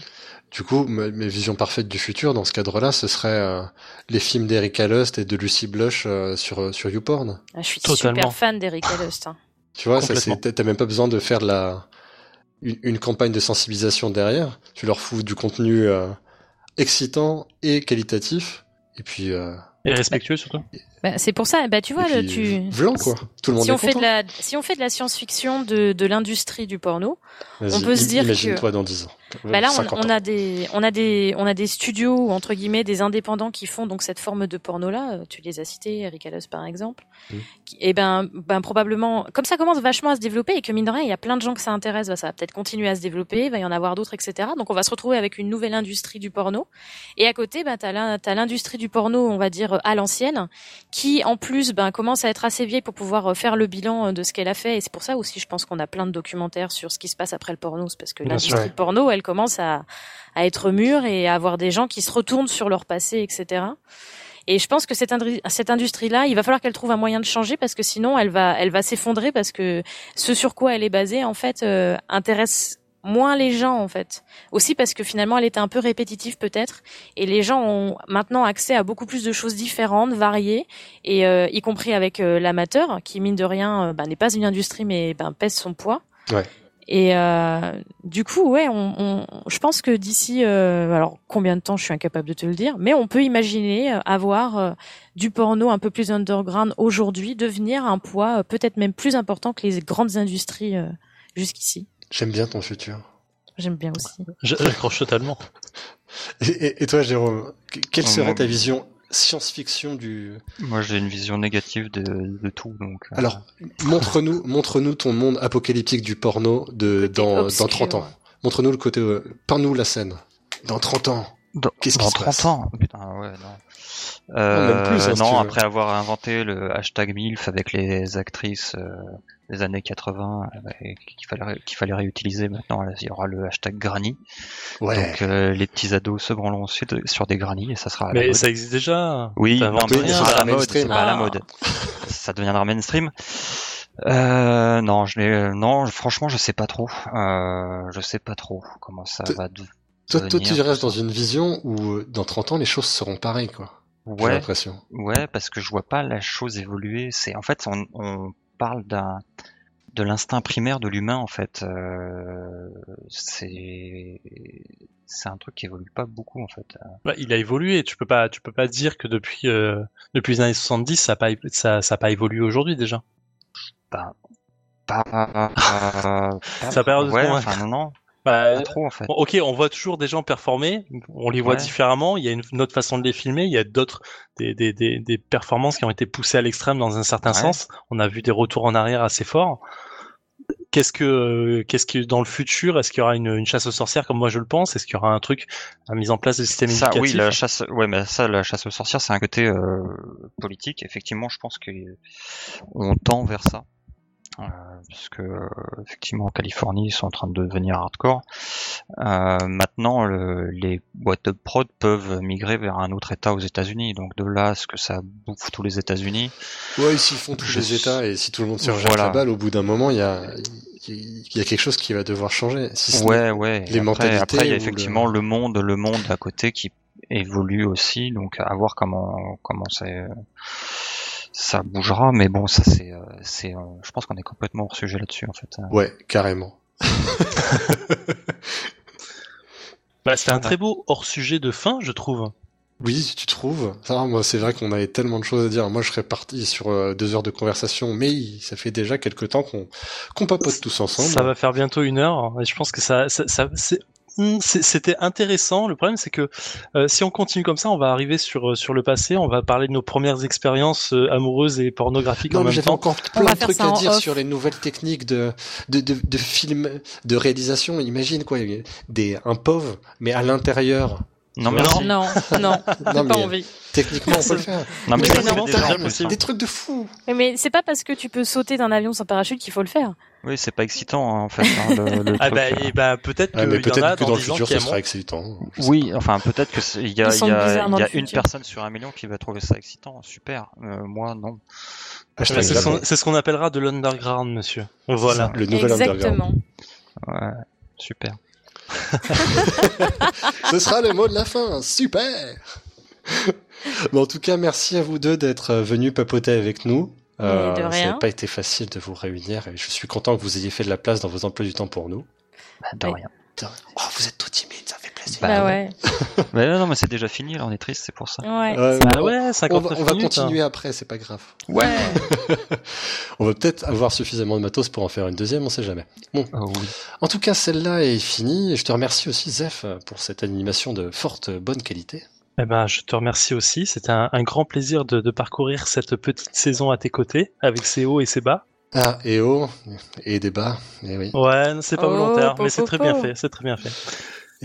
Du coup, mes visions parfaites du futur dans ce cadre-là, ce serait euh, les films d'Erika Lust et de Lucy Blush euh, sur sur YouPorn. Ah, je suis super fan d'Erika Lust. Hein. Tu vois, ça t'as même pas besoin de faire de la une, une, campagne de sensibilisation derrière. Tu leur fous du contenu excitant et qualitatif, et puis. et respectueux surtout. Bah, c'est pour ça, bah tu vois, tu. Blanc quoi. Tout le monde si est on fait de la, si on fait de la science-fiction de, de l'industrie du porno, on peut se dire imagine-toi dans 10 ans. Bah là, on, on, a des, on a des, on a des studios entre guillemets, des indépendants qui font donc cette forme de porno là. Euh, tu les as cités, Eric Allos par exemple. Mm. Et ben, ben probablement, comme ça commence vachement à se développer et que mine de rien, il y a plein de gens que ça intéresse, bah, ça va peut-être continuer à se développer, il va y en avoir d'autres, etc. Donc on va se retrouver avec une nouvelle industrie du porno. Et à côté, ben t'as l'industrie du porno, on va dire à l'ancienne, qui en plus ben, commence à être assez vieille pour pouvoir euh, faire le bilan euh, de ce qu'elle a fait. Et c'est pour ça aussi, je pense qu'on a plein de documentaires sur ce qui se passe après le porno. Parce que l'industrie du porno, elle commence à, à être mûre et à avoir des gens qui se retournent sur leur passé, etc. Et je pense que cette, cette industrie-là, il va falloir qu'elle trouve un moyen de changer parce que sinon, elle va, elle va s'effondrer parce que ce sur quoi elle est basée, en fait, euh, intéresse moins les gens en fait. Aussi parce que finalement elle était un peu répétitive peut-être et les gens ont maintenant accès à beaucoup plus de choses différentes, variées et euh, y compris avec euh, l'amateur qui mine de rien euh, bah, n'est pas une industrie mais ben, pèse son poids. Ouais. Et du coup, ouais, on, on, je pense que d'ici, alors combien de temps, je suis incapable de te le dire, mais on peut imaginer avoir du porno un peu plus underground aujourd'hui devenir un poids peut-être même plus important que les grandes industries jusqu'ici. J'aime bien ton futur. J'aime bien aussi. J'accroche totalement. Et, toi, Jérôme, quelle serait ta vision science-fiction du Moi, j'ai une vision négative de, tout. Donc. Euh. Alors, montre-nous, montre-nous ton monde apocalyptique du porno de dans, dans 30 ans. Montre-nous le côté, euh, peins-nous la scène. Dans 30 ans. Qu'est-ce qui se 30 ans? Putain, ouais, non. Euh, plus, hein, non, après avoir inventé le hashtag MILF avec les actrices euh, des années 80 euh, qu'il fallait qu'il fallait réutiliser maintenant il y aura le hashtag granny. Ouais. donc euh, les petits ados se branleront sur, sur des granny et ça sera à la mais ça existe déjà oui non, mais c'est pas, la mode c'est pas la mode. Ça deviendra mainstream. Euh, non je n'ai non franchement je sais pas trop. Euh, je sais pas trop comment ça va devenir. toi, toi tu restes dans une vision où dans 30 ans les choses seront pareilles quoi. Ouais, ouais, parce que je vois pas la chose évoluer. C'est en fait, on, on parle d'un de l'instinct primaire de l'humain en fait. Euh, c'est c'est un truc qui évolue pas beaucoup en fait. Bah, il a évolué. Tu peux pas tu peux pas dire que depuis euh, depuis les années 70 ça a pas ça, ça a pas évolué aujourd'hui déjà. Bah, pas, pas, ça perd ouais, enfin, non, non. Bah, trop, en fait. Ok, on voit toujours des gens performer, on les voit différemment, il y a une, autre façon de les filmer, il y a d'autres, des, des, des, des, performances qui ont été poussées à l'extrême dans un certain sens, on a vu des retours en arrière assez forts. Qu'est-ce que, qu'est-ce que dans le futur, est-ce qu'il y aura une, une, chasse aux sorcières comme moi je le pense? Est-ce qu'il y aura un truc, à mise en place de système ça, Oui, la chasse, ouais, mais ça, la chasse aux sorcières, c'est un côté euh, politique. Effectivement, je pense que on tend vers ça. Euh, parce que euh, effectivement en Californie ils sont en train de devenir hardcore. Euh, maintenant le, les boîtes de prod peuvent migrer vers un autre État aux États-Unis. Donc de là à ce que ça bouffe tous les États-Unis. Ouais, s'ils font tous Je les États et si tout le monde se rejette Voilà. la balle, au bout d'un moment, il y a, il y a quelque chose qui va devoir changer. Si Ouais ouais. les après, mentalités après il y a effectivement le- le... monde le monde à côté qui évolue aussi. Donc à voir comment comment c'est ça bougera. Mais bon ça c'est euh, c'est euh, je pense qu'on est complètement hors sujet là-dessus en fait. Ouais, carrément. Bah, c'était un très beau hors-sujet de fin, je trouve. Oui, tu trouves Ça, moi, c'est vrai qu'on avait tellement de choses à dire. Moi, je serais parti sur euh, deux heures de conversation, mais ça fait déjà quelques temps qu'on qu'on papote tous ensemble. Ça va faire bientôt une heure, et je pense que ça, ça, ça- c'est- c'était intéressant. Le problème, c'est que euh, si on continue comme ça, on va arriver sur euh, sur le passé. On va parler de nos premières expériences euh, amoureuses et pornographiques Non, en même temps. encore On plein va de faire trucs ça à en dire off. sur les nouvelles techniques de, de, de, de film, de réalisation. Imagine quoi, des, un pauvre, mais à l'intérieur. Non mais. Non, non, j'ai Non, pas envie. techniquement, on peut le faire. Non mais non, c'est hein. Des trucs de fou. Mais, mais c'est pas parce que tu peux sauter d'un avion sans parachute qu'il faut le faire. Oui, c'est pas excitant hein, en fait. hein, le, le Ah bah, euh. et bah peut-être Ah, qu'il mais y en a peut-être que dans dans le 10 ans futur, ce sera excitant. Oui, enfin peut-être que c'est- il y a, y y une personne sur un million qui va trouver ça excitant, super. Euh, moi non. Mais C'est ce qu'on- c'est ce qu'on appellera de l'underground, monsieur. Voilà. Le nouvel underground. Exactement. Ouais, super. Ce sera le mot de la fin. Super. Bon, en tout cas, merci à vous deux d'être euh, venus papoter avec nous. Euh, ça n'a pas été facile de vous réunir et je suis content que vous ayez fait de la place dans vos emplois du temps pour nous. Bah, de Oui. rien. Oh, vous êtes tout timide, ça fait plaisir. Bah, Bah, ouais. Mais non, non, mais c'est déjà fini, là, on est triste, c'est pour ça. Ouais. Bah on- ouais, on, 59 va, on va minutes. hein. continuer après, c'est pas grave. Ouais. On va peut-être avoir suffisamment de matos pour en faire une deuxième, on sait jamais. Bon, Oh, oui. en tout cas, celle-là est finie. Et je te remercie aussi, Zef, pour cette animation de forte bonne qualité. Eh ben, je te remercie aussi. C'était un, un grand plaisir de, de parcourir cette petite saison à tes côtés, avec ses hauts et ses bas. Ah, et haut, et des bas, et oui. Ouais, c'est pas Oh, volontaire, mais c'est très bien fait. C'est très bien fait.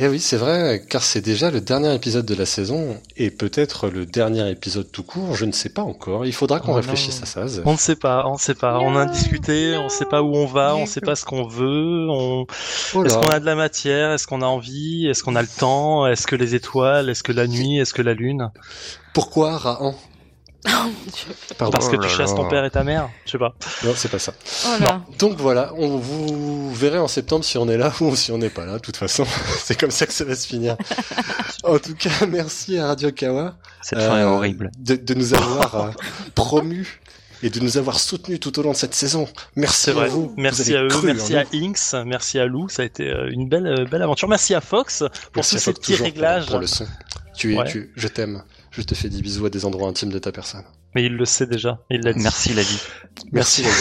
Et oui, c'est vrai, car c'est déjà le dernier épisode de la saison, et peut-être le dernier épisode tout court, je ne sais pas encore. Il faudra qu'on Oh réfléchisse non. à ça. On ne sait pas, on ne sait pas. On a discuté, on ne sait pas où on va, on ne sait pas ce qu'on veut. On... Oh Est-ce qu'on a de la matière Est-ce qu'on a envie Est-ce qu'on a le temps Est-ce que les étoiles Est-ce que la nuit Est-ce que la lune? Pourquoi Rahan Oh mon Dieu. Pardon. Parce que Oh tu là chasses là. ton père et ta mère Je sais pas. Non, c'est pas ça. Oh là. Donc voilà, on vous verrez en septembre si on est là ou si on n'est pas là. De toute façon, c'est comme ça que ça va se finir. en tout cas, merci à Radio Kawa Cette fin est euh, horrible. de, de nous avoir euh, promus et de nous avoir soutenus tout au long de cette saison. Merci à vous. Merci Vous à eux, cru merci à. Inks, merci à Lou. Ça a été euh, une belle, euh, belle aventure. Merci à Fox pour Merci tous ces petits réglages. Pour, pour le son. Tu es, Ouais. tu, je t'aime. Je te fais des bisous à des endroits intimes de ta personne. Mais il le sait déjà. Il l'a dit. Merci la vie. Merci.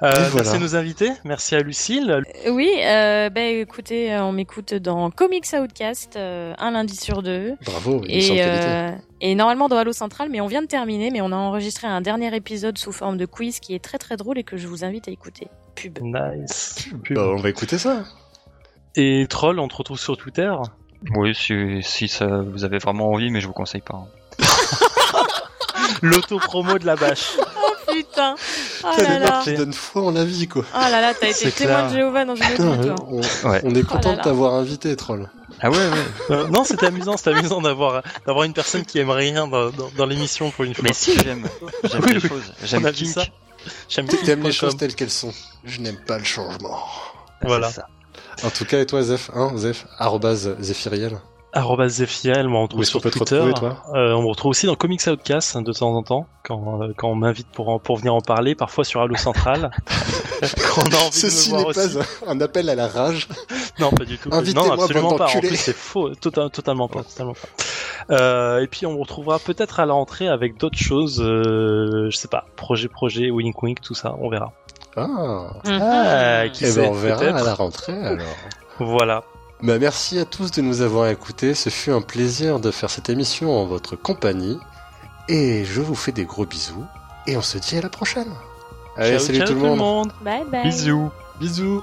Euh, voilà. Merci à nos invités. Merci à Lucille. Euh, Oui, euh, bah écoutez, euh, on m'écoute dans Comics Outcast un lundi sur deux. Bravo, Et, euh, et normalement dans Halo Central, mais on vient de terminer, mais on a enregistré un dernier épisode sous forme de quiz qui est très très drôle et que je vous invite à écouter. Pub. Nice. Pub. Bah, on va écouter ça. Et Troll, on te retrouve sur Twitter. Oui, si, si ça, vous avez vraiment envie, mais je vous conseille pas. hein. L'auto-promo de la bâche. Oh putain Oh T'as là des mecs qui donnent foi en la vie, quoi. Oh là là, t'as été C'est témoin clair. de Jéhovah dans une autre on, Ouais. on est Oh content là de t'avoir invité, troll. Ah ouais, ouais. Euh, non, c'était amusant, c'était amusant d'avoir d'avoir une personne qui aime rien dans, dans, dans l'émission pour une fois. Mais si, j'aime. J'aime Oui, les oui. choses. J'aime. J'aime les choses telles qu'elles sont. Je n'aime pas le changement. Voilà. C'est ça. En tout cas, et toi, Zef, hein, Zef, arrobase Zéphiriel. Arrobas Zephiel, moi on retrouve sur Twitter. retrouver, toi Euh, on me retrouve aussi dans Comics Outcast de temps en temps, quand, euh, quand on m'invite pour, en- pour venir en parler, parfois sur Halo Central. quand on a envie Ceci n'est aussi. pas un, appel à la rage. Non, pas du tout. Non, absolument pas. En plus, c'est faux. Tota- totalement pas. Totalement pas. Euh, et puis, on me retrouvera peut-être à la rentrée avec d'autres choses. Euh, je sais pas. Projet, projet, wink, wink, tout ça. On verra. Ah. Mhm. Ah, qui Eh sait, ben, on verra à la rentrée, alors. Voilà. Bah, merci à tous de nous avoir écoutés. Ce fut un plaisir de faire cette émission en votre compagnie. Et je vous fais des gros bisous. Et on se dit à la prochaine. Allez, Ciao, salut ciao tout le monde. Bye bye. Bisous. Bisous.